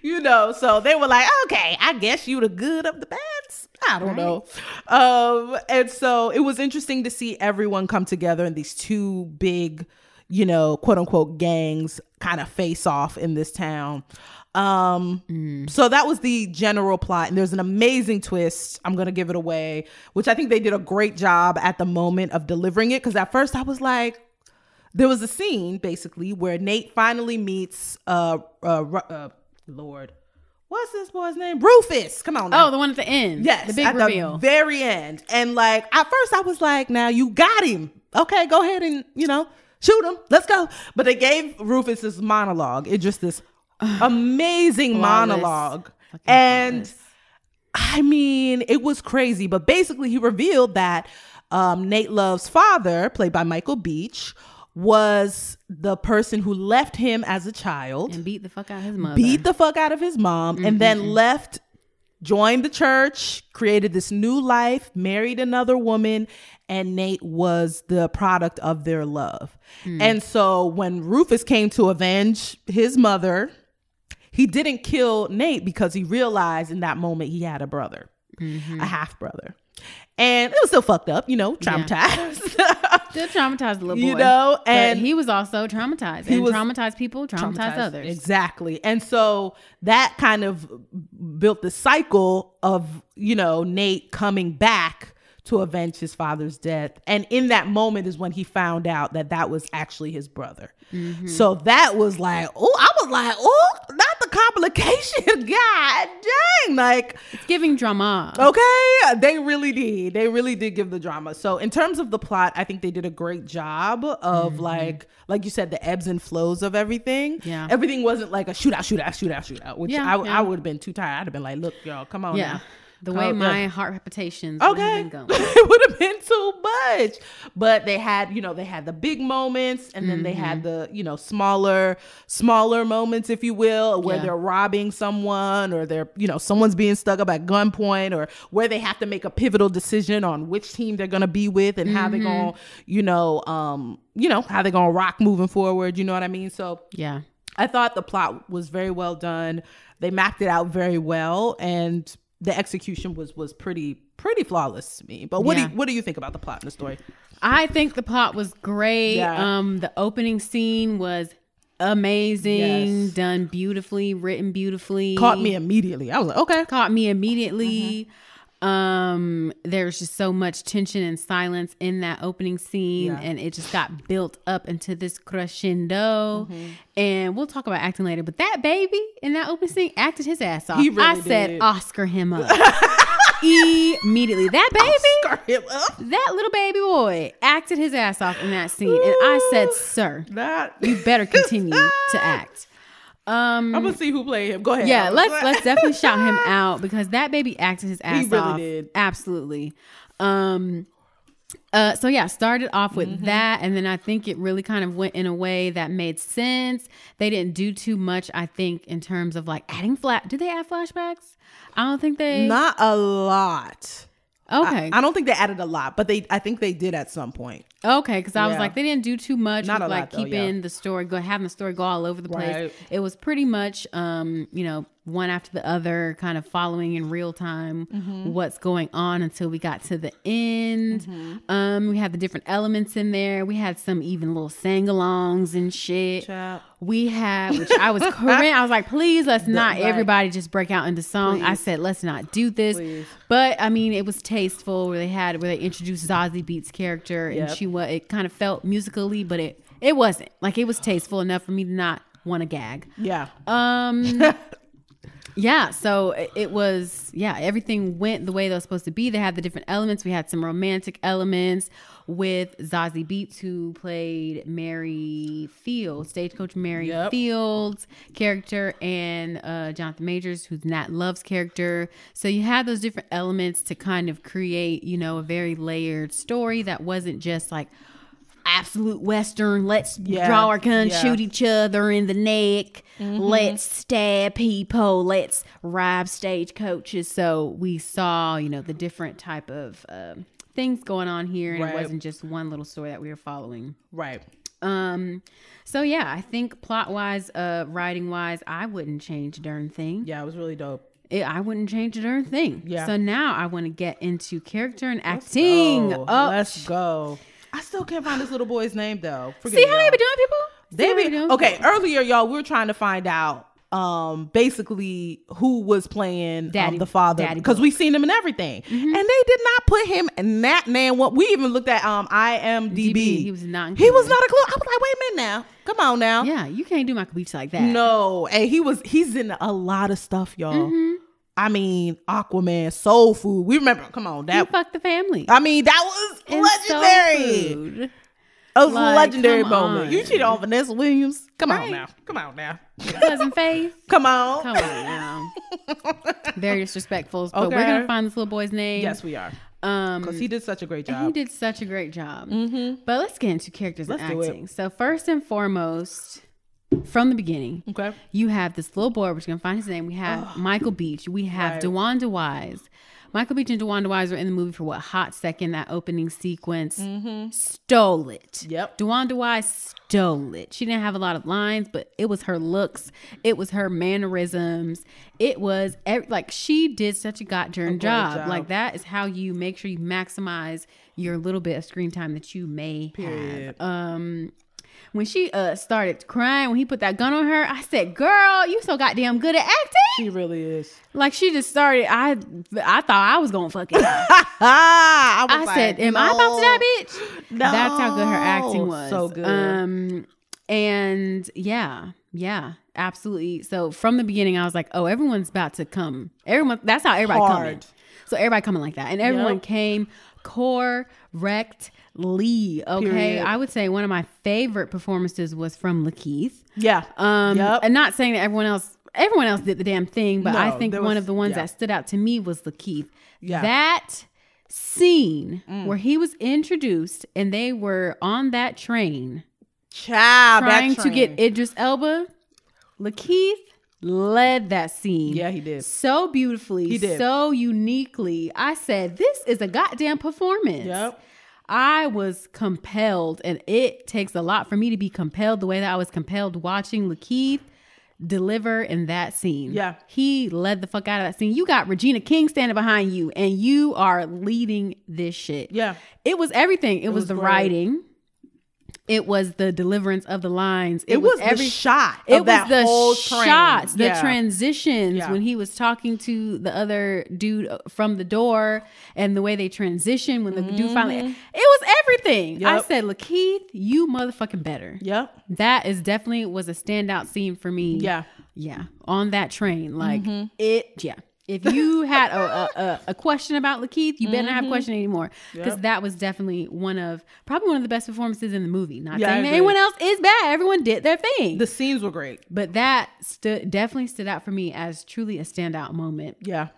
you know so they were like okay i guess you the good of the bads. I don't know. Um and so it was interesting to see everyone come together in these two big you know quote unquote gangs kind of face off in this town um so that was the general plot and there's an amazing twist i'm gonna give it away which i think they did a great job at the moment of delivering it because at first i was like there was a scene basically where nate finally meets uh uh, uh lord what's this boy's name rufus come on now. oh, the one at the end. Yes, The big at reveal. the very end. And like at first I was like, now you got him. Okay, go ahead and, you know, shoot him. Let's go. But they gave Rufus this monologue. It just this amazing Flawless. monologue. Fucking And flawless. I mean, it was crazy. But basically he revealed that um, Nate Love's father, played by Michael Beach, was the person who left him as a child and beat the fuck out of his mother. beat the fuck out of his mom mm, and then mm, mm. left joined the church created this new life married another woman and nate was the product of their love hmm. and so when rufus came to avenge his mother he didn't kill nate because he realized in that moment he had a brother mm-hmm. a half brother and it was still fucked up you know traumatized Still traumatized little boy. You know, and- he was also traumatized. He and was traumatized people, traumatized, others. Exactly. And so that kind of built the cycle of, you know, Nate coming back to avenge his father's death. And in that moment is when he found out that that was actually his brother. Mm-hmm. So that was like, oh, I was like, oh, not the complication. God dang. Like, It's giving drama. Okay, they really did. They really did give the drama. So in terms of the plot, I think they did a great job of like, like you said, the ebbs and flows of everything. Yeah. everything wasn't like a shootout, shootout, shootout, shootout. Which Yeah, I, yeah. I would have been too tired. I'd have been like, look, y'all, come on. yeah. now. The Oh, way yeah. my heart palpitations would Okay, have been going. it would have been too much. But they had, you know, they had the big moments, and then they had Mm-hmm. the, you know, smaller, smaller moments, if you will, where Yeah. they're robbing someone, or they're, you know, someone's being stuck up at gunpoint, or where they have to make a pivotal decision on which team they're gonna be with and how they're Mm-hmm. gonna, you know, um, you know, how they're gonna rock moving forward. You know what I mean? So Yeah. I thought the plot was very well done. They mapped it out very well, and the execution was was pretty pretty flawless to me. But what Yeah. do you, what do you think about the plot and the story? I think the plot was great. Yeah. Um, the opening scene was amazing, Yes. done beautifully, written beautifully. Caught me immediately. I was like, okay, Caught me immediately. Um, there's just so much tension and silence in that opening scene, Yeah. and it just got built up into this crescendo. Mm-hmm. And we'll talk about acting later, but that baby in that opening scene acted his ass off. Really I said. Oscar him up immediately. That baby Scar him up. that little baby boy acted his ass off in that scene, and I said, "Sir, That you better continue to act." Um, I'm gonna see who played him. Go ahead. yeah, let's let's definitely shout him out because that baby acted his ass he really off. did. Absolutely. Um, uh, so yeah, started off with Mm-hmm. that, and then I think it really kind of went in a way that made sense. They didn't do too much, I think, in terms of like adding flat. Did they add flashbacks? I don't think they. Not a lot. Okay. I, I don't think they added a lot, but they I think they did at some point. Okay, because I was like, they didn't do too much Not with a lot, like though, keeping yeah. the story, go having the story go all over the place. Right. It was pretty much, um, you know, one after the other, kind of following in real time Mm-hmm. what's going on until we got to the end. Mm-hmm. Um, we had the different elements in there. We had some even little sang-alongs and shit. Child. We had, which I was crying. I was like, please, let's not right. everybody just break out into song. I said, let's not do this. Please. But I mean, it was tasteful where they had where they introduced Zazie Beetz character, and Yep. she was it kind of felt musically, but it it wasn't like it was tasteful enough for me to not want to gag. Yeah. Um, yeah, so it- was yeah, everything went the way they was supposed to be. They had the different elements. We had some romantic elements with Zazie Beetz, who played Mary Fields, stagecoach Mary Yep. Fields character, and uh, Jonathan Majors, who's Nat Love's character. So you had those different elements to kind of create, you know, a very layered story that wasn't just like absolute western let's Yeah, draw our guns yeah. shoot each other in the neck let's stab people let's rob stagecoaches so we saw you know the different type of um things going on here and Right. it wasn't just one little story that we were following Right. um so yeah i think plot wise uh writing wise i wouldn't change a darn thing Yeah, it was really dope. it, I wouldn't change a darn thing. Yeah. So now I want to get into character and acting. Oh, oh, let's go. I still can't find this little boy's name though. Forgive see me, how they y'all. be doing, people? They how be doing? okay. Earlier, y'all, we were trying to find out um basically who was playing Daddy- um, the father because we've seen him in everything and they did not put him in that man what we even looked at um imdb DB, he was not he was not a clue i was like wait a minute now come on now Yeah, you can't do Michael Beach like that. no and he was he's in a lot of stuff y'all Mm-hmm. I mean aquaman soul food we remember come on You that fuck the family. i mean that was And legendary. It was a legendary moment. on. You cheated on Vanessa Williams. Come on now. Come on now. Cousin Faith. Come on. Come on now. Very disrespectful. But we're gonna find this little boy's name. Yes, we are. Um Because he did such a great job. he did such a great job. But let's get into characters Let's and acting. So first and foremost, from the beginning, Okay. you have this little boy. We're just gonna find his name. We have Michael Beach. We have Right. DeWanda Wise. Michael Beach and DeWanda Wise were in the movie for what hot second that opening sequence. Stole it. Mm-hmm. Yep. DeWanda Wise stole it. She didn't have a lot of lines, but it was her looks. It was her mannerisms. It was ev- like she did such a goddamn job. job. Like that is how you make sure you maximize your little bit of screen time that you may Period. have. Um, when she uh started crying when he put that gun on her, I said, "Girl, you so goddamn good at acting." She really is. Like she just started. I I thought I was gonna fucking. I, was I said, like, "Am I about to die, no. bitch?" That's how good her acting was. So good. Um, and yeah, yeah, absolutely. So from the beginning, I was like, "Oh, everyone's about to come." Everyone. That's how everybody coming. So everybody coming like that, and everyone Yep. came correctly. Okay, Period. I would say one of my favorite performances was from Lakeith. Yeah. Um, Yep. and not saying that everyone else, everyone else did the damn thing, but I think one was- of the ones yeah. that stood out to me was Lakeith. Yeah. Mm. That scene where he was introduced and they were on that train Child, trying that to get. Idris Elba. Lakeith led that scene. Yeah, he did. So beautifully, He did. so uniquely. I said, This is a goddamn performance. Yep. I was compelled, and it takes a lot for me to be compelled the way that I was compelled watching Lakeith deliver in that scene. Yeah. He led the fuck out of that scene. You got Regina King standing behind you, and you are leading this shit. Yeah. It was everything. It, was, was the great. writing. It was the deliverance of the lines. It, was, the every shot. it was the whole train. shots, the Yeah. transitions Yeah. when he was talking to the other dude uh, from the door, and the way they transition when the dude finally. It was everything. I Mm-hmm. Said, Lakeith, you motherfucking better. Yep. That is definitely was a standout scene for me. Yeah. yeah, on that train, like Mm-hmm. it. Yeah. If you had a, a, a, question about Lakeith, you better not have a question anymore because Mm-hmm. Yep. that was definitely one of probably one of the best performances in the movie. Not Yeah, saying that anyone else is bad. Everyone did their thing. The scenes were great. But that stood definitely stood out for me as truly a standout moment. Yeah.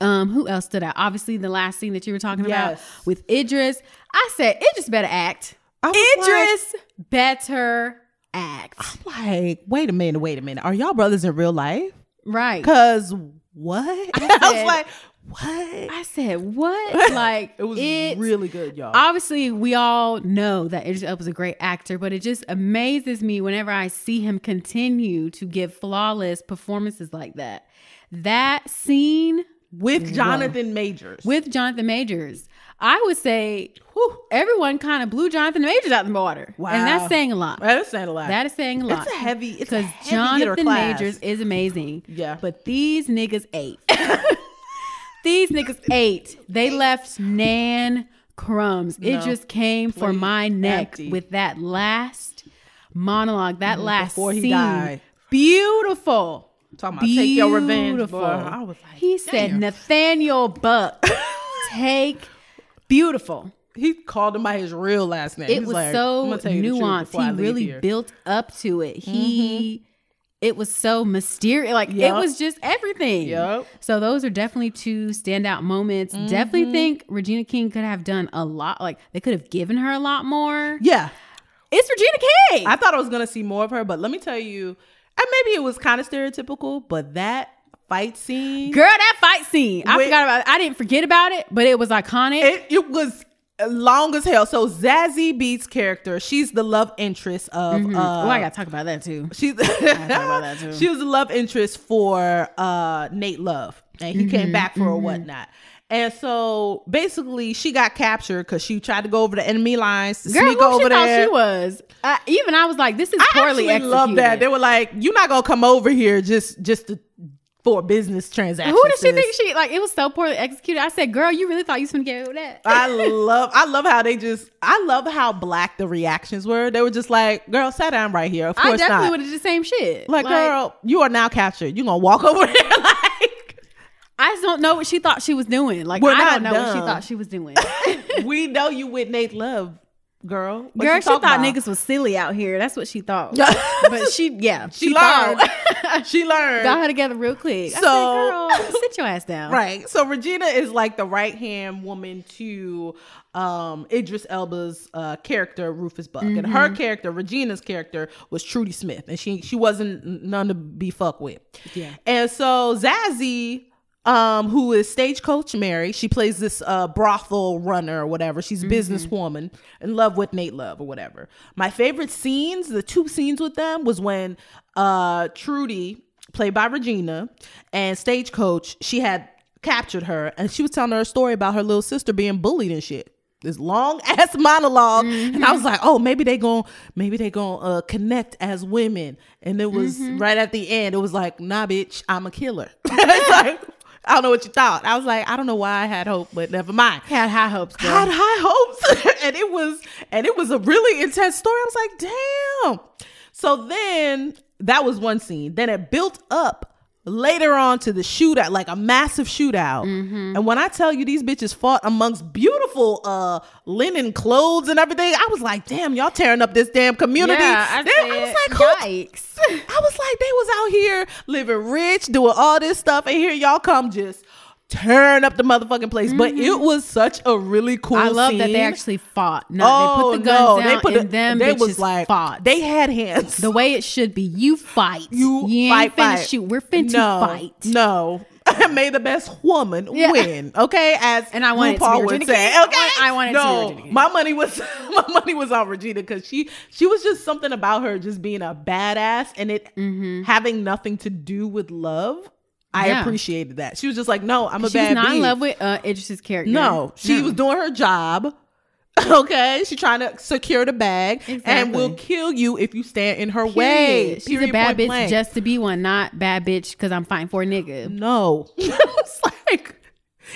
Um, who else stood out? Obviously, the last scene that you were talking Yes. about with Idris. I said Idris better act. Idris better act. I'm like, wait a minute, wait a minute. Are y'all brothers in real life? Right. Cause what? I, said- was like, what? I said, what? Like It was really good, y'all. obviously we all know that Idris Elba was a great actor, but it just amazes me whenever I see him continue to give flawless performances like that. That scene with Jonathan Majors. with Jonathan Majors, I would say Whew. everyone kind of blew Jonathan Majors out the water. Wow. And that's saying a lot. That is saying a lot. That is saying a lot. it's a heavy. It's a because Jonathan. Majors is amazing. Yeah. But these niggas ate. these niggas ate. They left Nan crumbs. It No. just came for my neck empty. with that last monologue, that mm, last before he scene. died. Beautiful. Talking about take your revenge, boy. I was like, he said damn. Nathaniel Buck. take beautiful. he called him by his real last name. It He's was like, "I'm so gonna tell you the truth nuanced. He really here." Mm-hmm. built up to it. He it was so mysterious. Like it was just everything. Yup. So those are definitely two standout moments. Mm-hmm. Definitely think Regina King could have done a lot. Like they could have given her a lot more. Yeah, It's Regina King. I thought I was gonna see more of her, but let me tell you, and maybe it was kind of stereotypical, but that fight scene, Girl, that fight scene. I forgot about it. I didn't forget about it, but it was iconic. it, it was long as hell. So Zazie Beetz character, she's the love interest of. Uh, oh, I gotta talk about that too. She's about that too. she was the love interest for uh Nate Love, and he Mm-hmm, came back for or whatnot. And so basically, she got captured because she tried to go over the enemy lines to Girl, sneak over she there. she was? I, even I was like, this is I poorly actually executed. love that. They were like, "You're not gonna come over here just just to, for business transaction." Who did she think she like? It was so poorly executed. I said, "Girl, you really thought you was gonna get away with that?" I love I love how they just I love how black the reactions were. They were just like, "Girl, sit down right here." Of course I definitely would have did the same shit. Like, girl, you are now captured. You gonna walk over there like I just don't know what she thought she was doing. Like, I don't know what she thought she was doing. we know you with Nate Love, girl. What Girl, you she thought about? niggas was silly out here. That's what she thought. But she, yeah, She, thought- learned. she learned. got her together real quick. I So- said, girl, sit your ass down. Right. So Regina is like the right hand woman to um Idris Elba's uh character Rufus Buck. And her character, Regina's character, was Trudy Smith. And she she wasn't none to be fucked with. Yeah. And so Zazie um, who is stagecoach Mary. She plays this uh, brothel runner or whatever. She's a businesswoman in love with Nate Love or whatever. My favorite scenes, the two scenes with them, was when uh, Trudy, played by Regina, and stagecoach, she had captured her and she was telling her a story about her little sister being bullied and shit. This long ass monolog and I was like, oh, maybe they gon' maybe they gon' uh, connect as women. And it was right at the end. It was like, nah, bitch, I'm a killer. it's like, I don't know what you thought. I was like, I don't know why I had hope, but never mind. Had high hopes. Had high hopes, and it was and it was a really intense story. I was like, damn. So then that was one scene. Then it built up later on to the shootout, like a massive shootout. And when I tell you these bitches fought amongst beautiful uh linen clothes and everything, I was like, damn, y'all tearing up this damn community. Yeah, I, I was like, yikes. I was like, they was out here living rich, doing all this stuff, and here y'all come just turn up the motherfucking place. But it was such a really cool. Mm-hmm. I love that they actually fought. No, oh they put the guns no, down they put and the, them they was like fought. They had hands. the way it should be. You fight. you, you fight, ain't finna fight. shoot. We're finna no, fight. No. May the best woman Yeah. win. Okay, as And I want it to be would Regina say. Okay, I want it to be no, my money was my money was on Regina because she she was just something about her just being a badass and it having nothing to do with love. I. Yeah. appreciated that. She was just like, no, I'm a She bad not in love with uh, Idris's character. No, she was doing her job. Okay, she trying to secure the bag and will kill you if you stand in her Period. way. She's Period, a bad bitch blank. just to be one, not bad bitch because I'm fighting for a nigga. no. it's like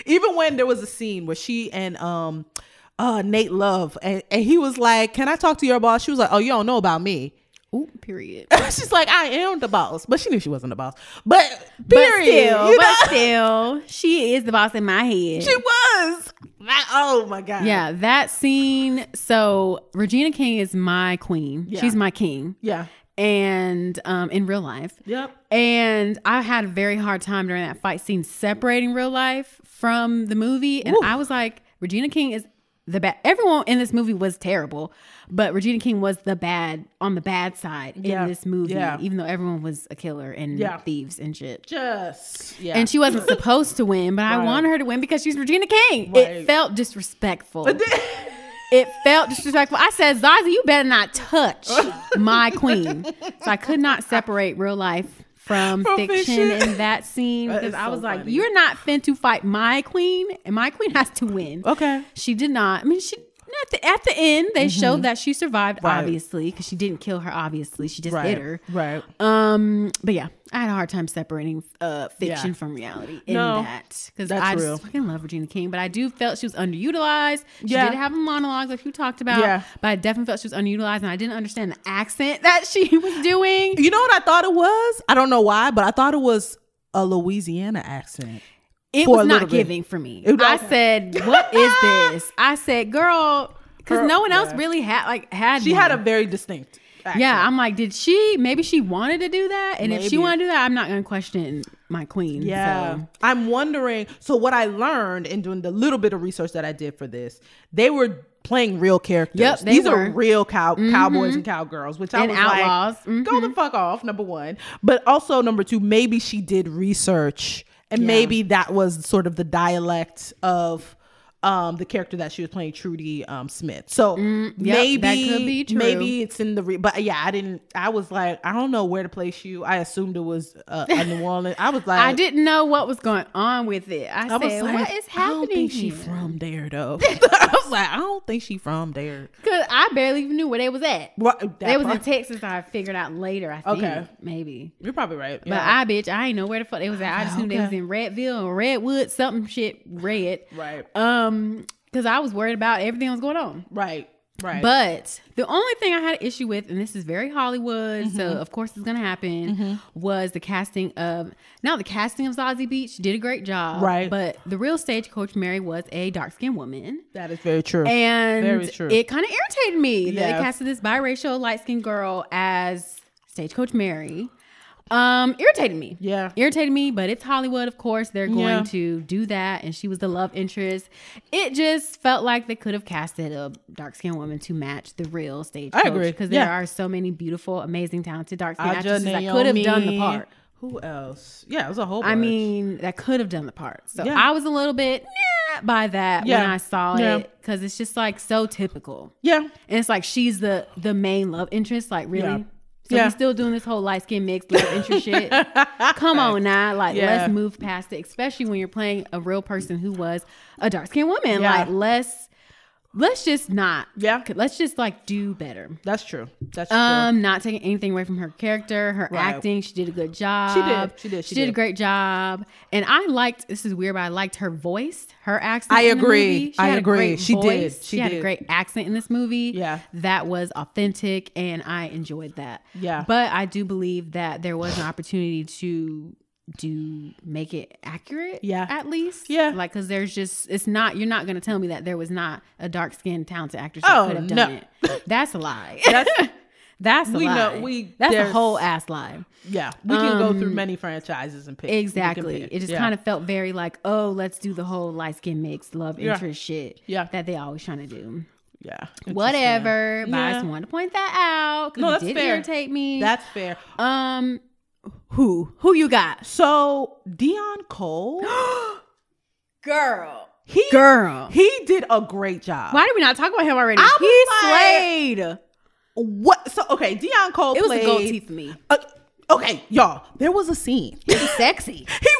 even when there was a scene where she and um uh Nate Love and, and he was like, "Can I talk to your boss?" She was like, "Oh, you don't know about me." Ooh, period. She's like, "I am the boss," but she knew she wasn't the boss. But But period, still, you but still, she is the boss in my head. she was. Oh my god. yeah, that scene. So Regina King is my queen. Yeah. She's my king, Yeah. and um, in real life. Yep. And I had a very hard time during that fight scene separating real life from the movie. And Ooh. I was like, Regina King is the bad. Everyone in this movie was terrible, but Regina King was the bad on the bad side Yeah. in this movie. Yeah. Even though everyone was a killer and Yeah. thieves and shit. Just yeah. And she wasn't supposed to win, but I Right. wanted her to win because she's Regina King. Right. It felt disrespectful. it felt disrespectful. I said, Zazie, you better not touch my queen. So I could not separate real life from, oh, From fiction, fiction. in that scene because is I so was like, funny. you're not fin to fight my queen, and my queen has to win. okay. She did not. I mean, she. At the, at the end, they showed that she survived, Mm-hmm. Right. obviously, because she didn't kill her. Obviously, she just Right. hit her. Right. Um, but yeah, I had a hard time separating uh fiction Yeah. from reality in No, that because I real. just fucking love Regina King, but I do felt she was underutilized. She Yeah. did have a monologue like you talked about, Yeah. but I definitely felt she was underutilized, and I didn't understand the accent that she was doing. You know what I thought it was? I don't know why, but I thought it was a Louisiana accent. It was not bit. giving for me. Was- I said, "What is this?" I said, "Girl," because no one else yeah. really had like had. She had a very distinct. Accent. Yeah, I'm like, did she? Maybe she wanted to do that, and if she Maybe. wanted to do that, I'm not gonna question my queen. Yeah. so. I'm wondering. So, what I learned in doing the little bit of research that I did for this, they were playing real characters. Yep, These were. Mm-hmm. are real cow- cowboys and cowgirls, which I And was outlaws. like, go the fuck off, number one. But also, number two, maybe she did research and Yeah. maybe that was sort of the dialect of. Um, the character that she was playing, Trudy um, Smith. So Mm, yep, maybe that could be true. maybe it's in the. Re- but yeah, I didn't. I was like, I don't know where to place you. I assumed it was uh, a New Orleans. I was like, I didn't know what was going on with it. I, I was said, like, "What is I don't happening think she from there though. I was like, I don't think she from there. Because I barely even knew where they was at. What? That They was in Texas. I figured out later. I think Okay. maybe. You're probably right. But Yeah. I bitch, I ain't know where the fuck they was at. I just knew they was in Redville or Redwood, something shit red. right, Um, because I was worried about everything that was going on. right, right. But the only thing I had an issue with, and this is very Hollywood, so Mm-hmm. of course it's gonna happen, was the casting of now the casting of Zazie Beach did a great job. Right. But the real stagecoach Mary was a dark skinned woman. that is very true. And Very true. it kind of irritated me that they casted this biracial light skinned girl as Stagecoach Mary. Um, irritated me. Yeah. Irritated me, but it's Hollywood, of course. They're going Yeah. to do that. And she was the love interest. It just felt like they could have casted a dark skinned woman to match the real stagecoach. agree. Because there Yeah. are so many beautiful, amazing, talented dark skinned Aja actresses that could have done the part. Who else? Yeah, it was a whole. I mean, that could have done the part. So Yeah. I was a little bit nah, by that when I saw Yeah. it because it's just like so typical. yeah, And it's like she's the the main love interest. Like really. So Yeah. we still doing this whole light skin mixed love interest shit. Come on now, like Yeah. let's move past it. Especially when you're playing a real person who was a dark skinned woman. Yeah. Like let's let's just not. Yeah. Let's just like do better. that's true. That's true. Um, not taking anything away from her character, her Right. acting. She did a good job. She did. She did. She, She did. a great job. And I liked. This is weird, but I liked her voice, her accent. I agree. She I agree. She did. voice. She had a great accent in this movie. Yeah. that was authentic, and I enjoyed that. Yeah. but I do believe that there was an opportunity to do make it accurate Yeah. at least Yeah. like because there's just it's not you're not going to tell me that there was not a dark skinned talented actress Oh, that could have done no. it that's a lie That's- that's a We lie. know- we- That's a whole ass lie. yeah, we can go through Um, many franchises and pick. Exactly. pick. It just Yeah. kind of felt very like, oh, let's do the whole light skin mix love Yeah. interest shit. Yeah. That they always trying to do. yeah, Whatever. But I just wanted to point that out No, that's it did fair. irritate me. That's fair. um, who who you got, So Deon Cole, girl? he Girl. he did a great job. Why did we not talk about him already? I he like- slayed. What? So okay, Deon Cole. It was played, a gold teeth for me. Uh, okay, y'all. There was a scene. He was sexy. he was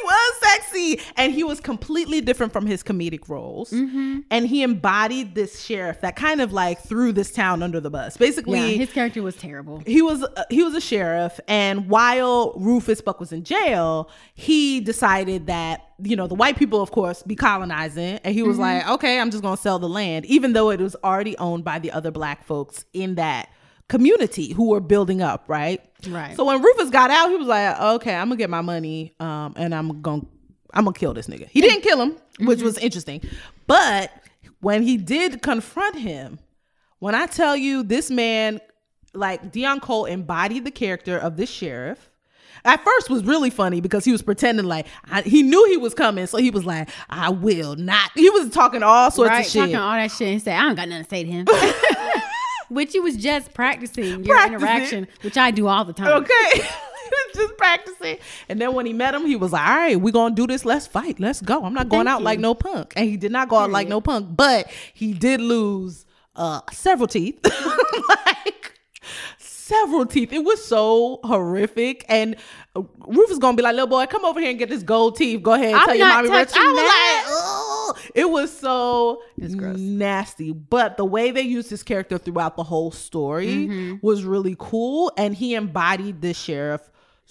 sexy and he was completely different from his comedic roles Mm-hmm. and he embodied this sheriff that kind of like threw this town under the bus basically Yeah, his character was terrible. he was uh, he was a sheriff and while rufus buck was in jail he decided that you know the white people of course be colonizing and he was Mm-hmm. like okay i'm just gonna sell the land even though it was already owned by the other black folks in that community who were building up right Right. so when rufus got out he was like okay i'm gonna get my money um and i'm gonna i'm gonna kill this nigga he didn't kill him which mm-hmm. was interesting but when he did confront him when I tell you this man, like Deon Cole embodied the character of this sheriff. at first was really funny because he was pretending like I, he knew he was coming, so he was like, "I will not." He was talking all sorts right, of shit. talking all that shit and say, I don't got nothing to say to him. which you was just practicing your Practicing. interaction, which I do all the time. Okay. just practicing. And then when he met him, he was like, all right, we're going to do this. Let's fight. Let's go. I'm not going Thank out you. like no punk. And he did not go out like no punk, but he did lose uh, several teeth. like, several teeth. It was so horrific. And uh, Rufus going to be like, little boy, come over here and get this gold teeth. Go ahead and I'm tell your mommy where touching I was that. like, oh, it was so It's nasty. But the way they used his character throughout the whole story Mm-hmm. was really cool, and he embodied the sheriff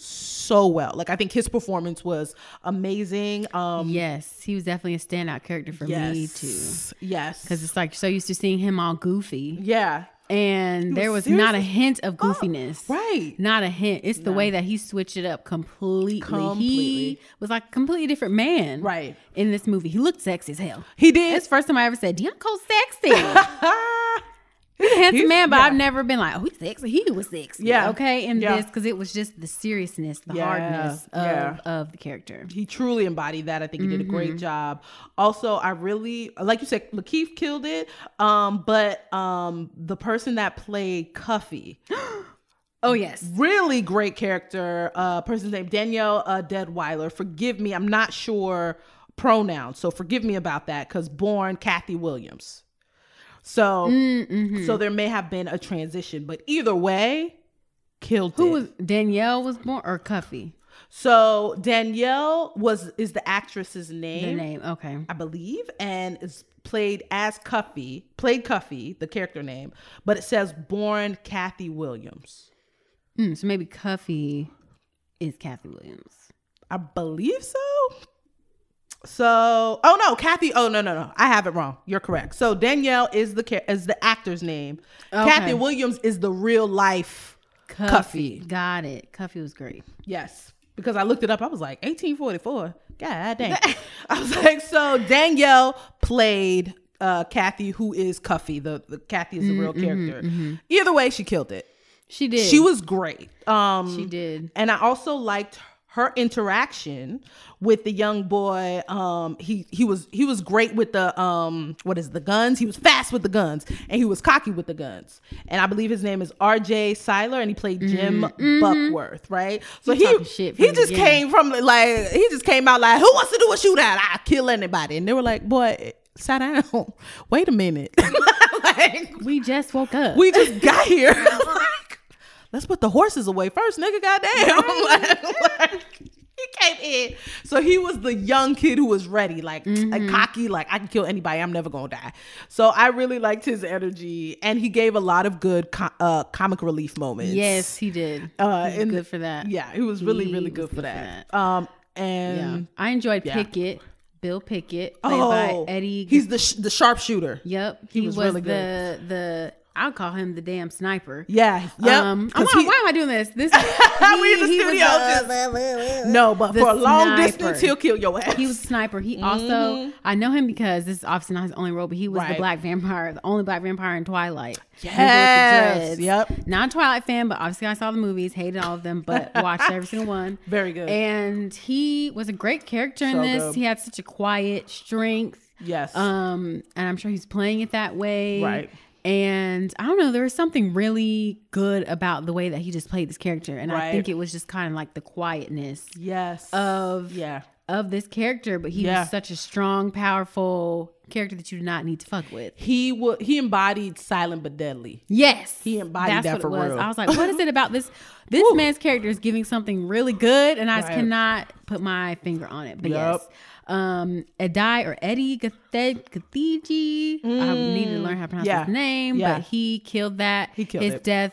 so well. Like I think his performance was amazing. Um, Yes, he was definitely a standout character for me too. yes, yes, Because it's like so used to seeing him all goofy, yeah, and there was was not a hint of goofiness. right. Not a hint. It's the way that he switched it up completely. Completely. He was like a completely different man. Right. In this movie. He looked sexy as hell. He did. It's the first time I ever said, Deon Cole sexy. He's a handsome He's- man, but yeah. I've never been like, oh, he's sexy. He was sexy. Yeah. Okay. In Yeah. this, because it was just the seriousness, the Yeah. hardness of, of the character. he truly embodied that. I think he did a Mm-hmm. great job. Also, I really like you said, Lakeith killed it. Um, but um, the person that played Cuffee, Oh, yes. really great character. Uh, person's name Danielle uh, Deadwyler. Forgive me, I'm not sure pronouns, so forgive me about that. Because born Kathy Williams, so Mm-hmm. so there may have been a transition, but either way, killed Who it. was Danielle was born or Cuffee? so Danielle was is the actress's name. The name. Okay. I believe, and is played as Cuffee, played Cuffee, the character name, but it says born Kathy Williams. Mm, so maybe Cuffee is Kathy Williams. I believe so. So, oh no, Kathy. Oh no, no, no. I have it wrong. You're correct. So Danielle is the is the actor's name. Okay. Kathy Williams is the real life Cuffee. Got it. Cuffee was great. Yes, because I looked it up. I was like 1844. God dang. I was like, so Danielle played uh Kathy, who is Cuffee. The, the Kathy is the real character. Either way, she killed it. She did. She was great. Um She did. and I also liked her interaction with the young boy. Um, he he was he was great with the um what is it, the guns. He was fast with the guns, and he was cocky with the guns. And I believe his name is R.J. Cyler, and he played Jim Beckwourth, right? So He he shit he just came from like he just came out like, who wants to do a shootout? I kill anybody, and they were like, boy. Sit down. Wait a minute. like, We just woke up. we just got here. let's put the horses away first, nigga. Goddamn. like, like, he came in. So he was the young kid who was ready, like, Mm-hmm. like cocky, like I can kill anybody. I'm never gonna die. So I really liked his energy, and he gave a lot of good co- uh, comic relief moments. yes, he did. uh, He and- good for that. Yeah, he was really, He really good for good for that. Um, Yeah. and I enjoyed yeah. Pickett, Bill Pickett, played oh, by Eddie. he's the sh- the sharpshooter. Yep, he he, was was, really the the. I'll call him the damn sniper. Yeah, yeah. Um, I'm like, why am I doing this? This We in the he- he was studio no, but for a long sniper. distance, he'll kill your ass. He was a sniper. He also, I know him because this is obviously not his only role, but he was Mm-hmm. Right. the black vampire, the only black vampire in Twilight. He was with the Yes, yep. Not a Twilight fan, but obviously I saw the movies, hated all of them, but watched every single one. Very good. And he was a great character in So this. good. He had such a quiet strength. yes. Um, and I'm sure he's playing it that way. Right. And I don't know, there was something really good about the way that he just played this character. And I think it was just kind of like the quietness yes. of yeah. of this character, but he Yeah. was such a strong, powerful character that you do not need to fuck with. He would. He embodied silent but deadly. Yes, He embodied that what for it was. real. I was like, what is it about this? This man's character is giving something really good, and I just Right. cannot put my finger on it. But Yup. yes, um, Edai or Eddie Gathed Gathiji. I need to learn how to pronounce Mm. Yeah. his name, Yeah. but he killed that. He killed his it. death.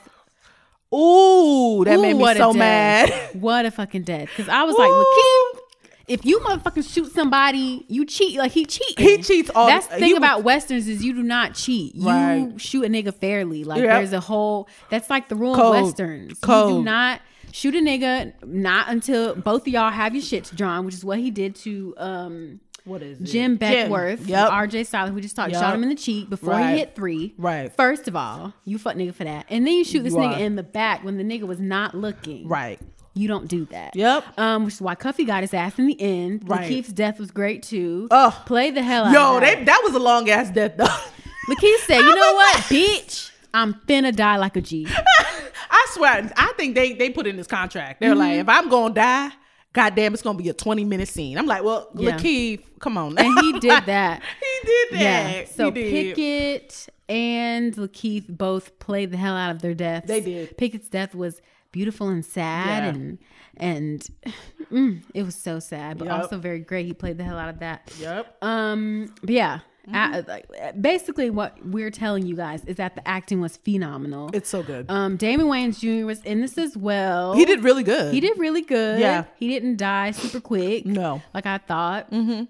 Ooh, that Ooh, made me so mad. What a fucking death! Because I was like, Lakeith, if you motherfucking shoot somebody, you cheat. Like he cheating. He cheats all- That's the thing was- about westerns is you do not cheat. You Right. shoot a nigga fairly. Like Yep. there's a whole. That's like the rule Code. of westerns. You Code. do not shoot a nigga not until both of y'all have your shit drawn, which is what he did to um What is it? Jim Beckwourth, Yep. RJ Cyler, we just talked, Yep. shot him in the cheek before Right. he hit three. Right. First of all, you fuck nigga for that. And then you shoot this You nigga are. in the back when the nigga was not looking. Right. You don't do that. Yep. Um, which is why Cuffee got his ass in the end. Right. Lakeith's death was great too. Ugh. Play the hell out Yo, of they that. that was a long ass death though. Lakeith said, "You know what, bitch? I'm finna die like a G. I swear, I think they they put in this contract. They're Mm-hmm. like, if I'm gonna die, goddamn, it's gonna be a 20 minute scene. I'm like, well, Yeah. Lakeith, come on. Now. And he did that. he did that. Yeah. So He did. Pickett and Lakeith both played the hell out of their deaths. They did. Pickett's death was beautiful and sad Yeah. and and mm, it was so sad, but Yup. also very great. He played the hell out of that. Yep. Um, but yeah. Mm-hmm. uh, like, basically, what we're telling you guys is that the acting was phenomenal. It's so good. um, Damon Wayans Jr. was in this as well. he did really good. He did really good. Yeah. He didn't die super quick. No. Like I thought. Mm-hmm.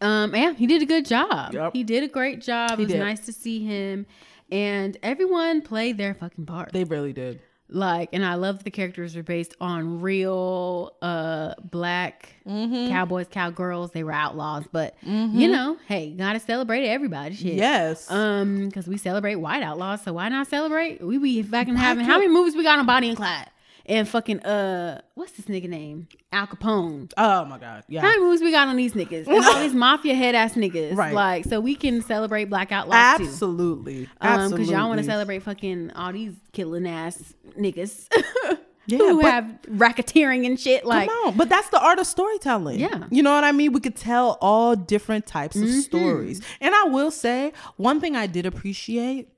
Um, yeah, he did a good job. Yep. He did a great job. it was did. nice to see him. And everyone played their fucking part. They really did. Like, and I love the characters were based on real uh black Mm-hmm. cowboys, cowgirls. They were outlaws, but you know, hey, gotta celebrate everybody. Shit. Yes. Um, because we celebrate white outlaws, so why not celebrate? We be back fucking having how many movies we got on Bonnie and Clyde? And fucking uh what's this nigga name? Al Capone. oh my god. Yeah. How many movies we got on these niggas? And all these mafia head ass niggas. Right. Like, so we can celebrate black outlaws too. Absolutely. Um, Absolutely. because y'all want to celebrate fucking all these killing ass niggas Yeah, who but- have racketeering and shit. Like, Come on, but that's the art of storytelling. Yeah. You know what I mean? We could tell all different types Mm-hmm. of stories. And I will say, one thing I did appreciate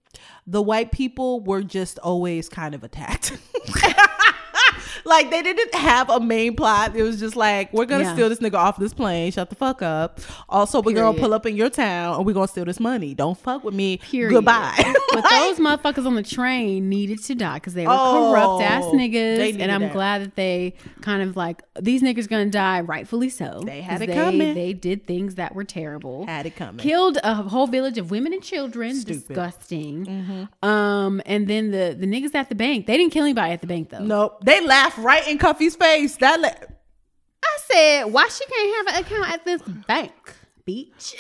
the white people were just always kind of attacked. like they didn't have a main plot. It was just like, we're gonna Yeah. steal this nigga off this plane. Shut the fuck up. Also, we're gonna pull up in your town and we're gonna steal this money. Don't fuck with me. Period. Goodbye. but those motherfuckers on the train needed to die because they were Oh, corrupt ass niggas. And I'm that. glad that they kind of like these niggas gonna die, rightfully so. They had it they, coming. They did things that were terrible. Had it coming. Killed a whole village of women and children. Stupid. Mm-hmm. Disgusting. Um, and then the the niggas at the bank. They didn't kill anybody at the bank though. Nope. They laughed right in Cuffee's face. That la- I said, why she can't have an account at this bank, bitch?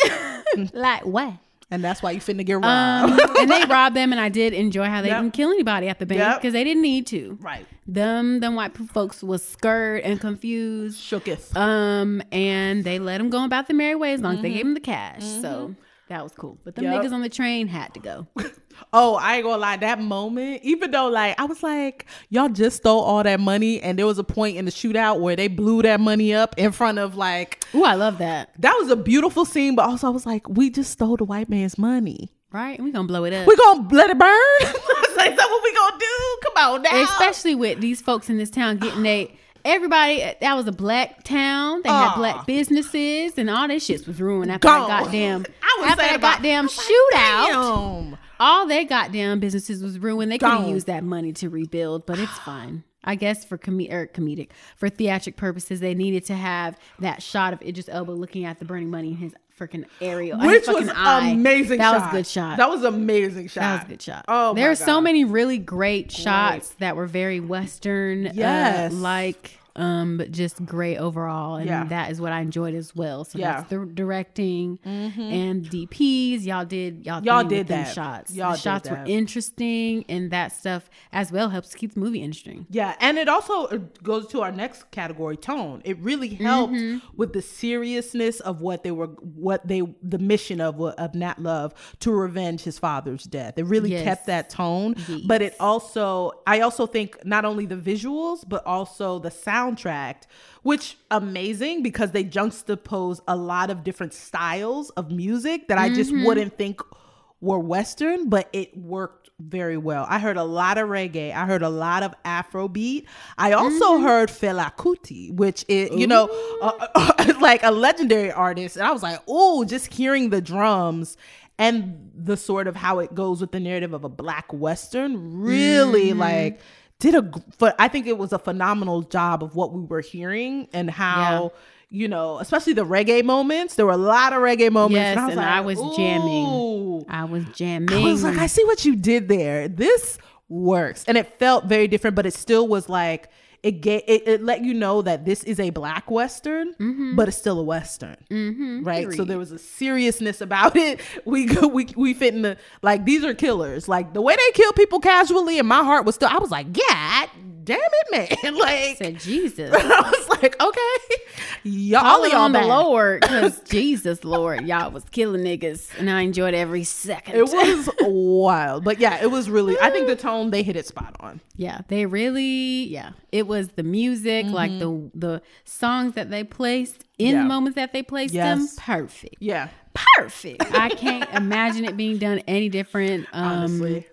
like what? and that's why you finna get robbed. Um, and they robbed them, and I did enjoy how they Yep. didn't kill anybody at the bank Yep. because they didn't need to. right. Them, them white folks was scared and confused. Shooketh. Um, and they let them go about their merry way as long as they gave them the cash. So that was cool. But the Yep. niggas on the train had to go. Oh, I ain't gonna lie. That moment, even though like I was like, y'all just stole all that money, and there was a point in the shootout where they blew that money up in front of like Ooh, I love that. that was a beautiful scene. But also, I was like, we just stole the white man's money. Right? And We gonna blow it up. We gonna let it burn? Like, that what we gonna do? Come on now. especially with these folks in this town getting they everybody that was a black town they had Aw. black ah. businesses and all this shit was ruined after Gone. that goddamn I was after saying that about- goddamn shootout Damn. all their goddamn businesses was ruined they could have Gone. used that money to rebuild but it's fine I guess for com- or er, comedic for theatric purposes they needed to have that shot of Idris Elba looking at the burning money in his freaking aerial Which was eye. amazing. that shot. was a good shot That was amazing shot. that was a good shot. Oh, there are so many really great shots that were very western, Yes. uh, like um, but just great overall, and Yeah. that is what I enjoyed as well. So Yeah. Mm-hmm. that's the directing and DPs. Y'all did y'all Y'all did that. shots. Y'all the shots were interesting, and that stuff as well helps keep the movie interesting. Yeah, and it also uh, goes to our next category, tone. It really helped Mm-hmm. with the seriousness of what they were, what they, the mission of of Nat Love to revenge his father's death. It really Yes. kept that tone, but it also, I also think not only the visuals but also the soundtrack, which amazing because they juxtapose a lot of different styles of music that I just Mm-hmm. wouldn't think were Western, but it worked very well. I heard a lot of reggae. I heard a lot of Afrobeat. I also heard Fela Kuti, which is, you know, uh, like a legendary artist. And I was like, oh, just hearing the drums and the sort of how it goes with the narrative of a black Western really like did a, but I think it was a phenomenal job of what we were hearing and how. You know, especially the reggae moments. There were a lot of reggae moments. Yes, and I was, and like, I was jamming. I was jamming. I was like, I see what you did there. This works, and it felt very different, but it still was like it gave it, it let you know that this is a black western, but it's still a western, mm-hmm, right? So there was a seriousness about it. We go- we we fit in the like these are killers. Like the way they kill people casually, and my heart was still. I was like, yeah. Damn it, man. Like Said Jesus. I was like, okay, y'all Call y'all on the. Lord, because Jesus, Lord, y'all was killing niggas, and I enjoyed every second. It was wild, but yeah, it was really. I think the tone they hit it spot on. yeah, they really, yeah, it was the music, like the the songs that they placed in Mm-hmm. Yeah. the moments that they placed them, perfect, Yeah, perfect. I can't imagine it being done any different. Um, honestly,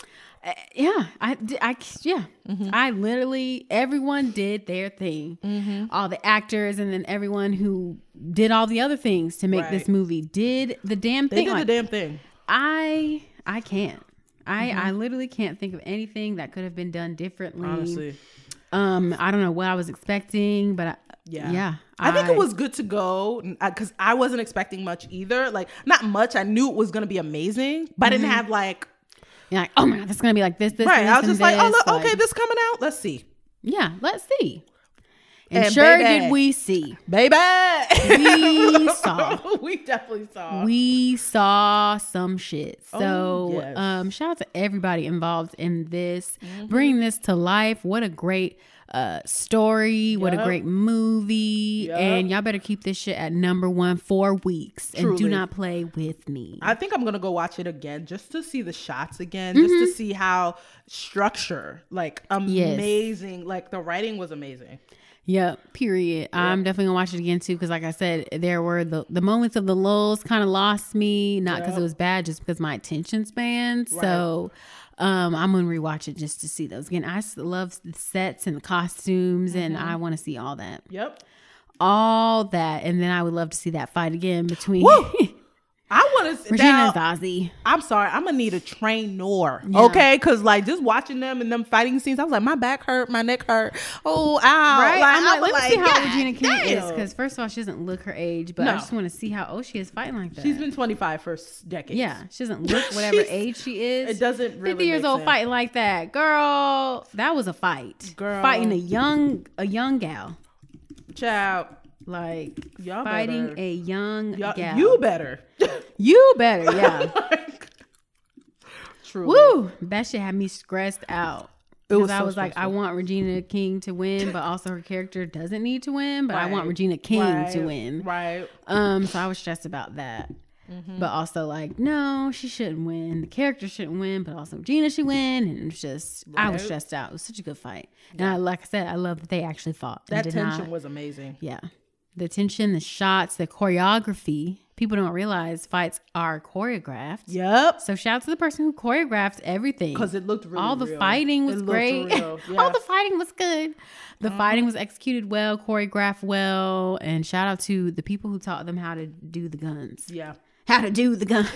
yeah, I, I, yeah, Mm-hmm. I literally everyone did their thing. Mm-hmm. All the actors and then everyone who did all the other things to make this movie did the damn thing. they did Like, the damn thing. I, I can't. I, Mm-hmm. I literally can't think of anything that could have been done differently. Honestly, um, I don't know what I was expecting, but I, yeah, yeah, I think it was good to go because I wasn't expecting much either. Like not much. I knew it was gonna be amazing, but I didn't have like you're like, oh my god, this is gonna be like this, this, right. this, I was just like, oh look, like- okay, this coming out. Let's see, yeah, let's see. And, And sure baby. did we see. baby. We saw. we definitely saw. we saw some shit. So, Oh, yes. Mm-hmm. um, shout out to everybody involved in this, bringing this to life. What a great uh story! What a great movie! Yup. And y'all better keep this shit at number one for weeks, and do not play with me. I think I'm gonna go watch it again just to see the shots again, just Mm-hmm. to see how structure, like amazing, like the writing was amazing. Yep. Period. I'm definitely gonna watch it again too because, like I said, there were the the moments of the lulls kind of lost me, not because Yep. it was bad, just because my attention span. So, um, I'm gonna rewatch it just to see those again. I love the sets and the costumes, and Mm-hmm. I want to see all that, Yep. all that, and then I would love to see that fight again between! I want to. Regina Now, Zazie. I'm sorry, I'm gonna need a trainer, Yeah. okay? Because like just watching them and them fighting scenes, I was like, my back hurt, my neck hurt. Oh, ow! Right? Like, I'm like, let me see how God Regina King is because first of all, she doesn't look her age, but I just want to see how old she is fighting like that. she's been 25 for decades. Yeah, she doesn't look whatever age she is. it doesn't really 50 years old sense. fighting like that, girl. That was a fight. Girl. fighting a young a young gal, child. Like Y'all fighting better- a young gal. you better. You better, yeah. like, truly. Woo, that shit had me stressed out. It was Because I so was like, I want Regina King to win, but also her character doesn't need to win, but I want Regina King to win. Right. Um, so I was stressed about that. Mm-hmm. But also like, no, she shouldn't win. The character shouldn't win, but also Regina should win. And it was just I was stressed out. It was such a good fight. And I like I said, I love that they actually fought. That tension not- was amazing. yeah. The tension, the shots, the choreography. People don't realize fights are choreographed. Yep. So shout out to the person who choreographed everything. Because it looked really all the real. fighting was great. real, all the fighting was good. The mm-hmm. fighting was executed well, choreographed well, and shout out to the people who taught them how to do the guns. Yeah. How to do the guns.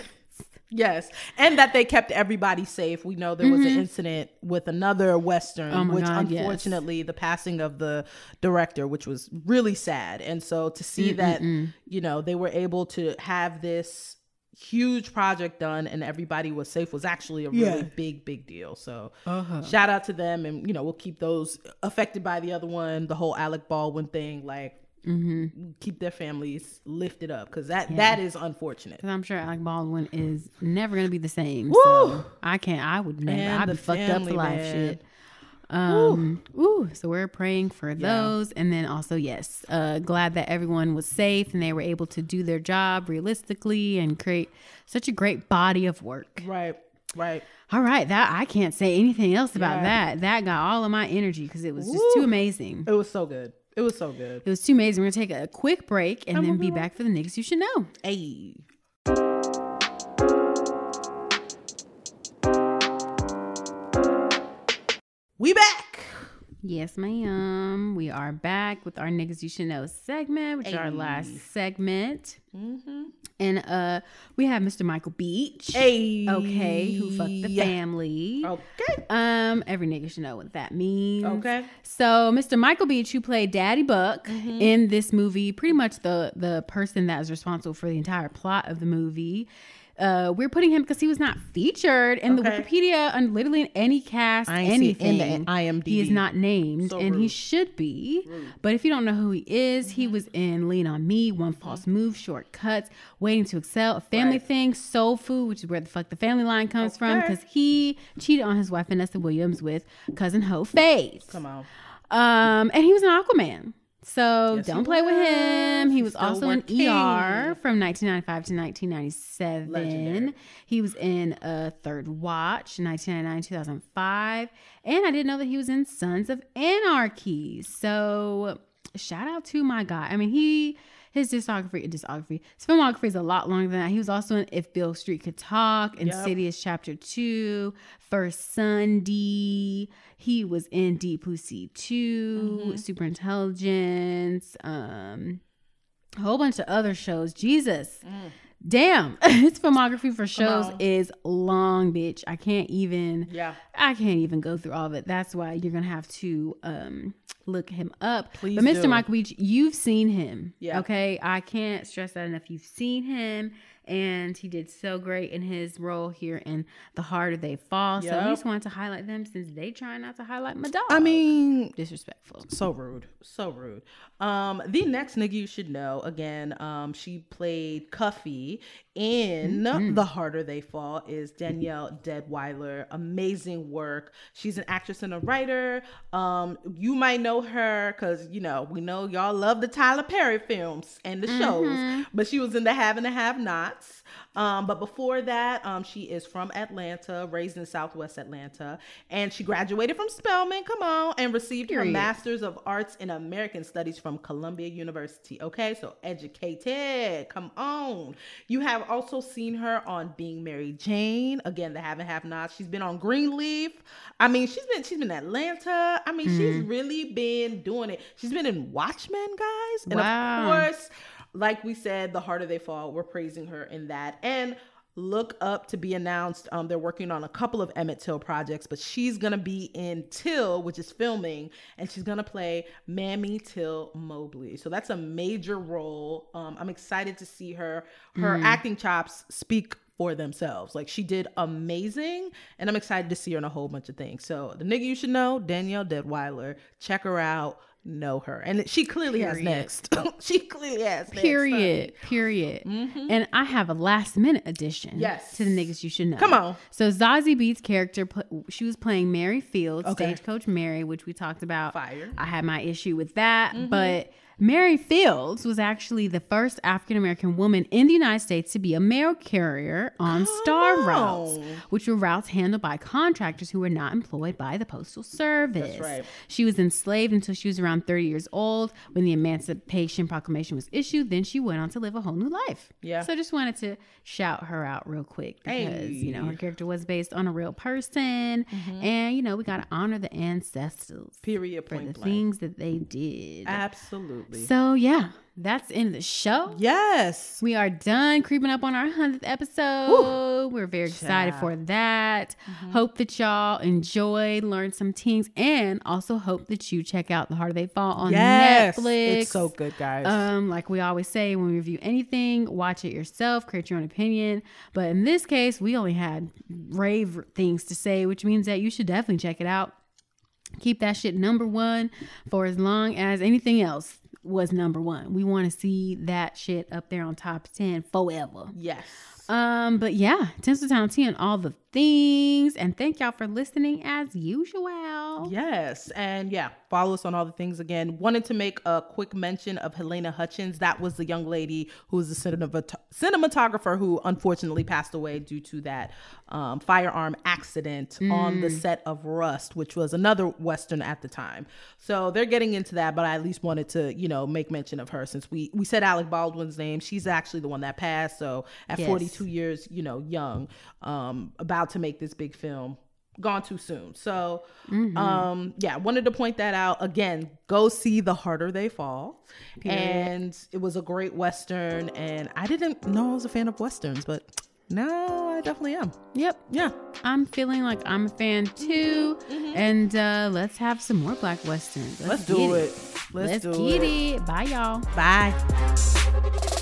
Yes, and that they kept everybody safe. We know there was an incident with another western, Mm-hmm. Oh which God, yes. unfortunately the passing of the director, which was really sad. And so to see that, you know, they were able to have this huge project done and everybody was safe was actually a really Yeah. big, big deal. So Uh-huh. shout out to them, and you know, we'll keep those affected by the other one, the whole Alec Baldwin thing, like. Mm-hmm. Keep their families lifted up because that that is unfortunate. Because I'm sure Alec Baldwin is never gonna be the same. Woo! So I can't. I would never. And I'd be fucked up for life. man. Shit. Um. Ooh. So we're praying for those, and then also yes, uh, glad that everyone was safe and they were able to do their job realistically and create such a great body of work. Right, right. All right, that I can't say anything else about Yeah. that. That got all of my energy because it was just too amazing. It was so good. It was so good. It was too amazing. We're gonna take a quick break and then we'll be be back for the niggas you should know. Hey. We back. Yes, ma'am. We are back with our niggas you should know segment, which is our last segment. Mm-hmm. And uh we have Mr. Michael Beach. Hey. Okay, who fucked the family. Okay. Um, every nigga should know what that means. Okay. So, Mr. Michael Beach, who played Daddy Buck Mm-hmm. in this movie, pretty much the the person that is responsible for the entire plot of the movie. Uh, we're putting him because he was not featured in the Wikipedia and literally in any cast, I ain't in anything. the IMDb. He is not named, So and he should be. But if you don't know who he is, he was in Lean on Me, One False Move, Short Cuts, Waiting to Exhale, A Family Right. Thing, Soul Food, which is where the fuck the family line comes from, because he cheated on his wife Vanessa Williams with cousin Ho Faith. Come on. Um, and he was an Aquaman. So Yes, don't play with him. He was still also in. ER from 1995 to 1997. Legendary. He was in a Third Watch, 1999 2005. And I didn't know that he was in Sons of Anarchy. So shout out to my guy. I mean, he his discography, discography, his filmography is a lot longer than that. He was also in If Beale Street Could Talk, Yep. Insidious Chapter Two, First Sunday. He was in Deep Blue Sea 2, Mm-hmm. Super Intelligence, um, a whole bunch of other shows. Jesus. Damn, his filmography for shows is long, bitch. I can't even Yeah. I can't even go through all of it. That's why you're gonna have to um look him up. Please but Mr. do. Michael Beach, you've seen him. Yeah. Okay. I can't stress that enough. You've seen him and he did so great in his role here in The Harder They Fall. So we Yep. just wanted to highlight them since they try not to highlight my dog. I mean, disrespectful. so rude so rude um the next nigga you should know again um she played Cuffee in the harder they fall is Danielle Deadwyler amazing work she's an actress and a writer um you might know her because you know we know y'all love the tyler perry films and the shows but she was in the have and the have um, but before that, um, she is from Atlanta, raised in Southwest Atlanta, and she graduated from Spelman. Come on, and received her Masters of Arts in American Studies from Columbia University. Okay, so educated. Come on. You have also seen her on Being Mary Jane. Again, the have and have nots. She's been on Greenleaf. I mean, she's been she's been in Atlanta. I mean, she's really been doing it. She's been in Watchmen, guys, and Wow. of course like we said, the harder they fall, we're praising her in that. And look up to be announced. Um, they're working on a couple of Emmett Till projects, but she's gonna be in Till, which is filming, and she's gonna play Mamie Till Mobley. So that's a major role. Um, I'm excited to see her. Her acting chops speak for themselves. Like she did amazing, and I'm excited to see her in a whole bunch of things. So the nigga you should know, Danielle Deadwyler. Check her out. Know her, and she clearly has next. she clearly has next. Period. Period. And I have a last minute addition. Mm-hmm. Yes. To the niggas you should know. Come on. So Zazie Beetz character, she was playing Mary Fields, Okay. Stagecoach Mary, which we talked about. Fire. I had my issue with that, Mm-hmm. but Mary Fields was actually the first African American woman in the United States to be a mail carrier on Star routes, which were routes handled by contractors who were not employed by the Postal Service. right. She was enslaved until she was around 30 years old when the Emancipation Proclamation was issued. Then she went on to live a whole new life. Yeah. So I just wanted to shout her out real quick because, you know, her character was based on a real person. Mm-hmm. And, you know, we got to honor the ancestors Period. for the blank. things that they did. Absolutely. So, yeah, that's in the show. yes. We are done creeping up on our 100th episode. We're very excited Child. for that. Mm-hmm. Hope that y'all enjoyed, learned some things, and also hope that you check out The Harder They Fall on Yes. Netflix. It's so good, guys. Um, like we always say when we review anything, watch it yourself, create your own opinion. But in this case, we only had rave things to say, which means that you should definitely check it out. Keep that shit number one for as long as anything else was number one. We want to see that shit up there on top 10 forever. yes. Um, but yeah, Tinsel Town Tea and all the things. And thank y'all for listening as usual. Yes. And yeah, follow us on all the things again. Wanted to make a quick mention of Halyna Hutchins. That was the young lady who was cinemat- cinematographer who unfortunately passed away due to that um, firearm accident on the set of Rust, which was another Western at the time. So they're getting into that, but I at least wanted to, you know, make mention of her since we, we said Alec Baldwin's name. She's actually the one that passed. So at Yes. 42 years, you know, young, um, about to make this big film gone too soon. So, um, yeah, wanted to point that out. Again, go see The Harder They Fall. And it was a great Western. And I didn't know I was a fan of Westerns, but now I definitely am. Yep. Yeah. I'm feeling like I'm a fan too. And uh, let's have some more Black Westerns. Let's, get do it. Let's, Let's do it. it. Bye, y'all. Bye.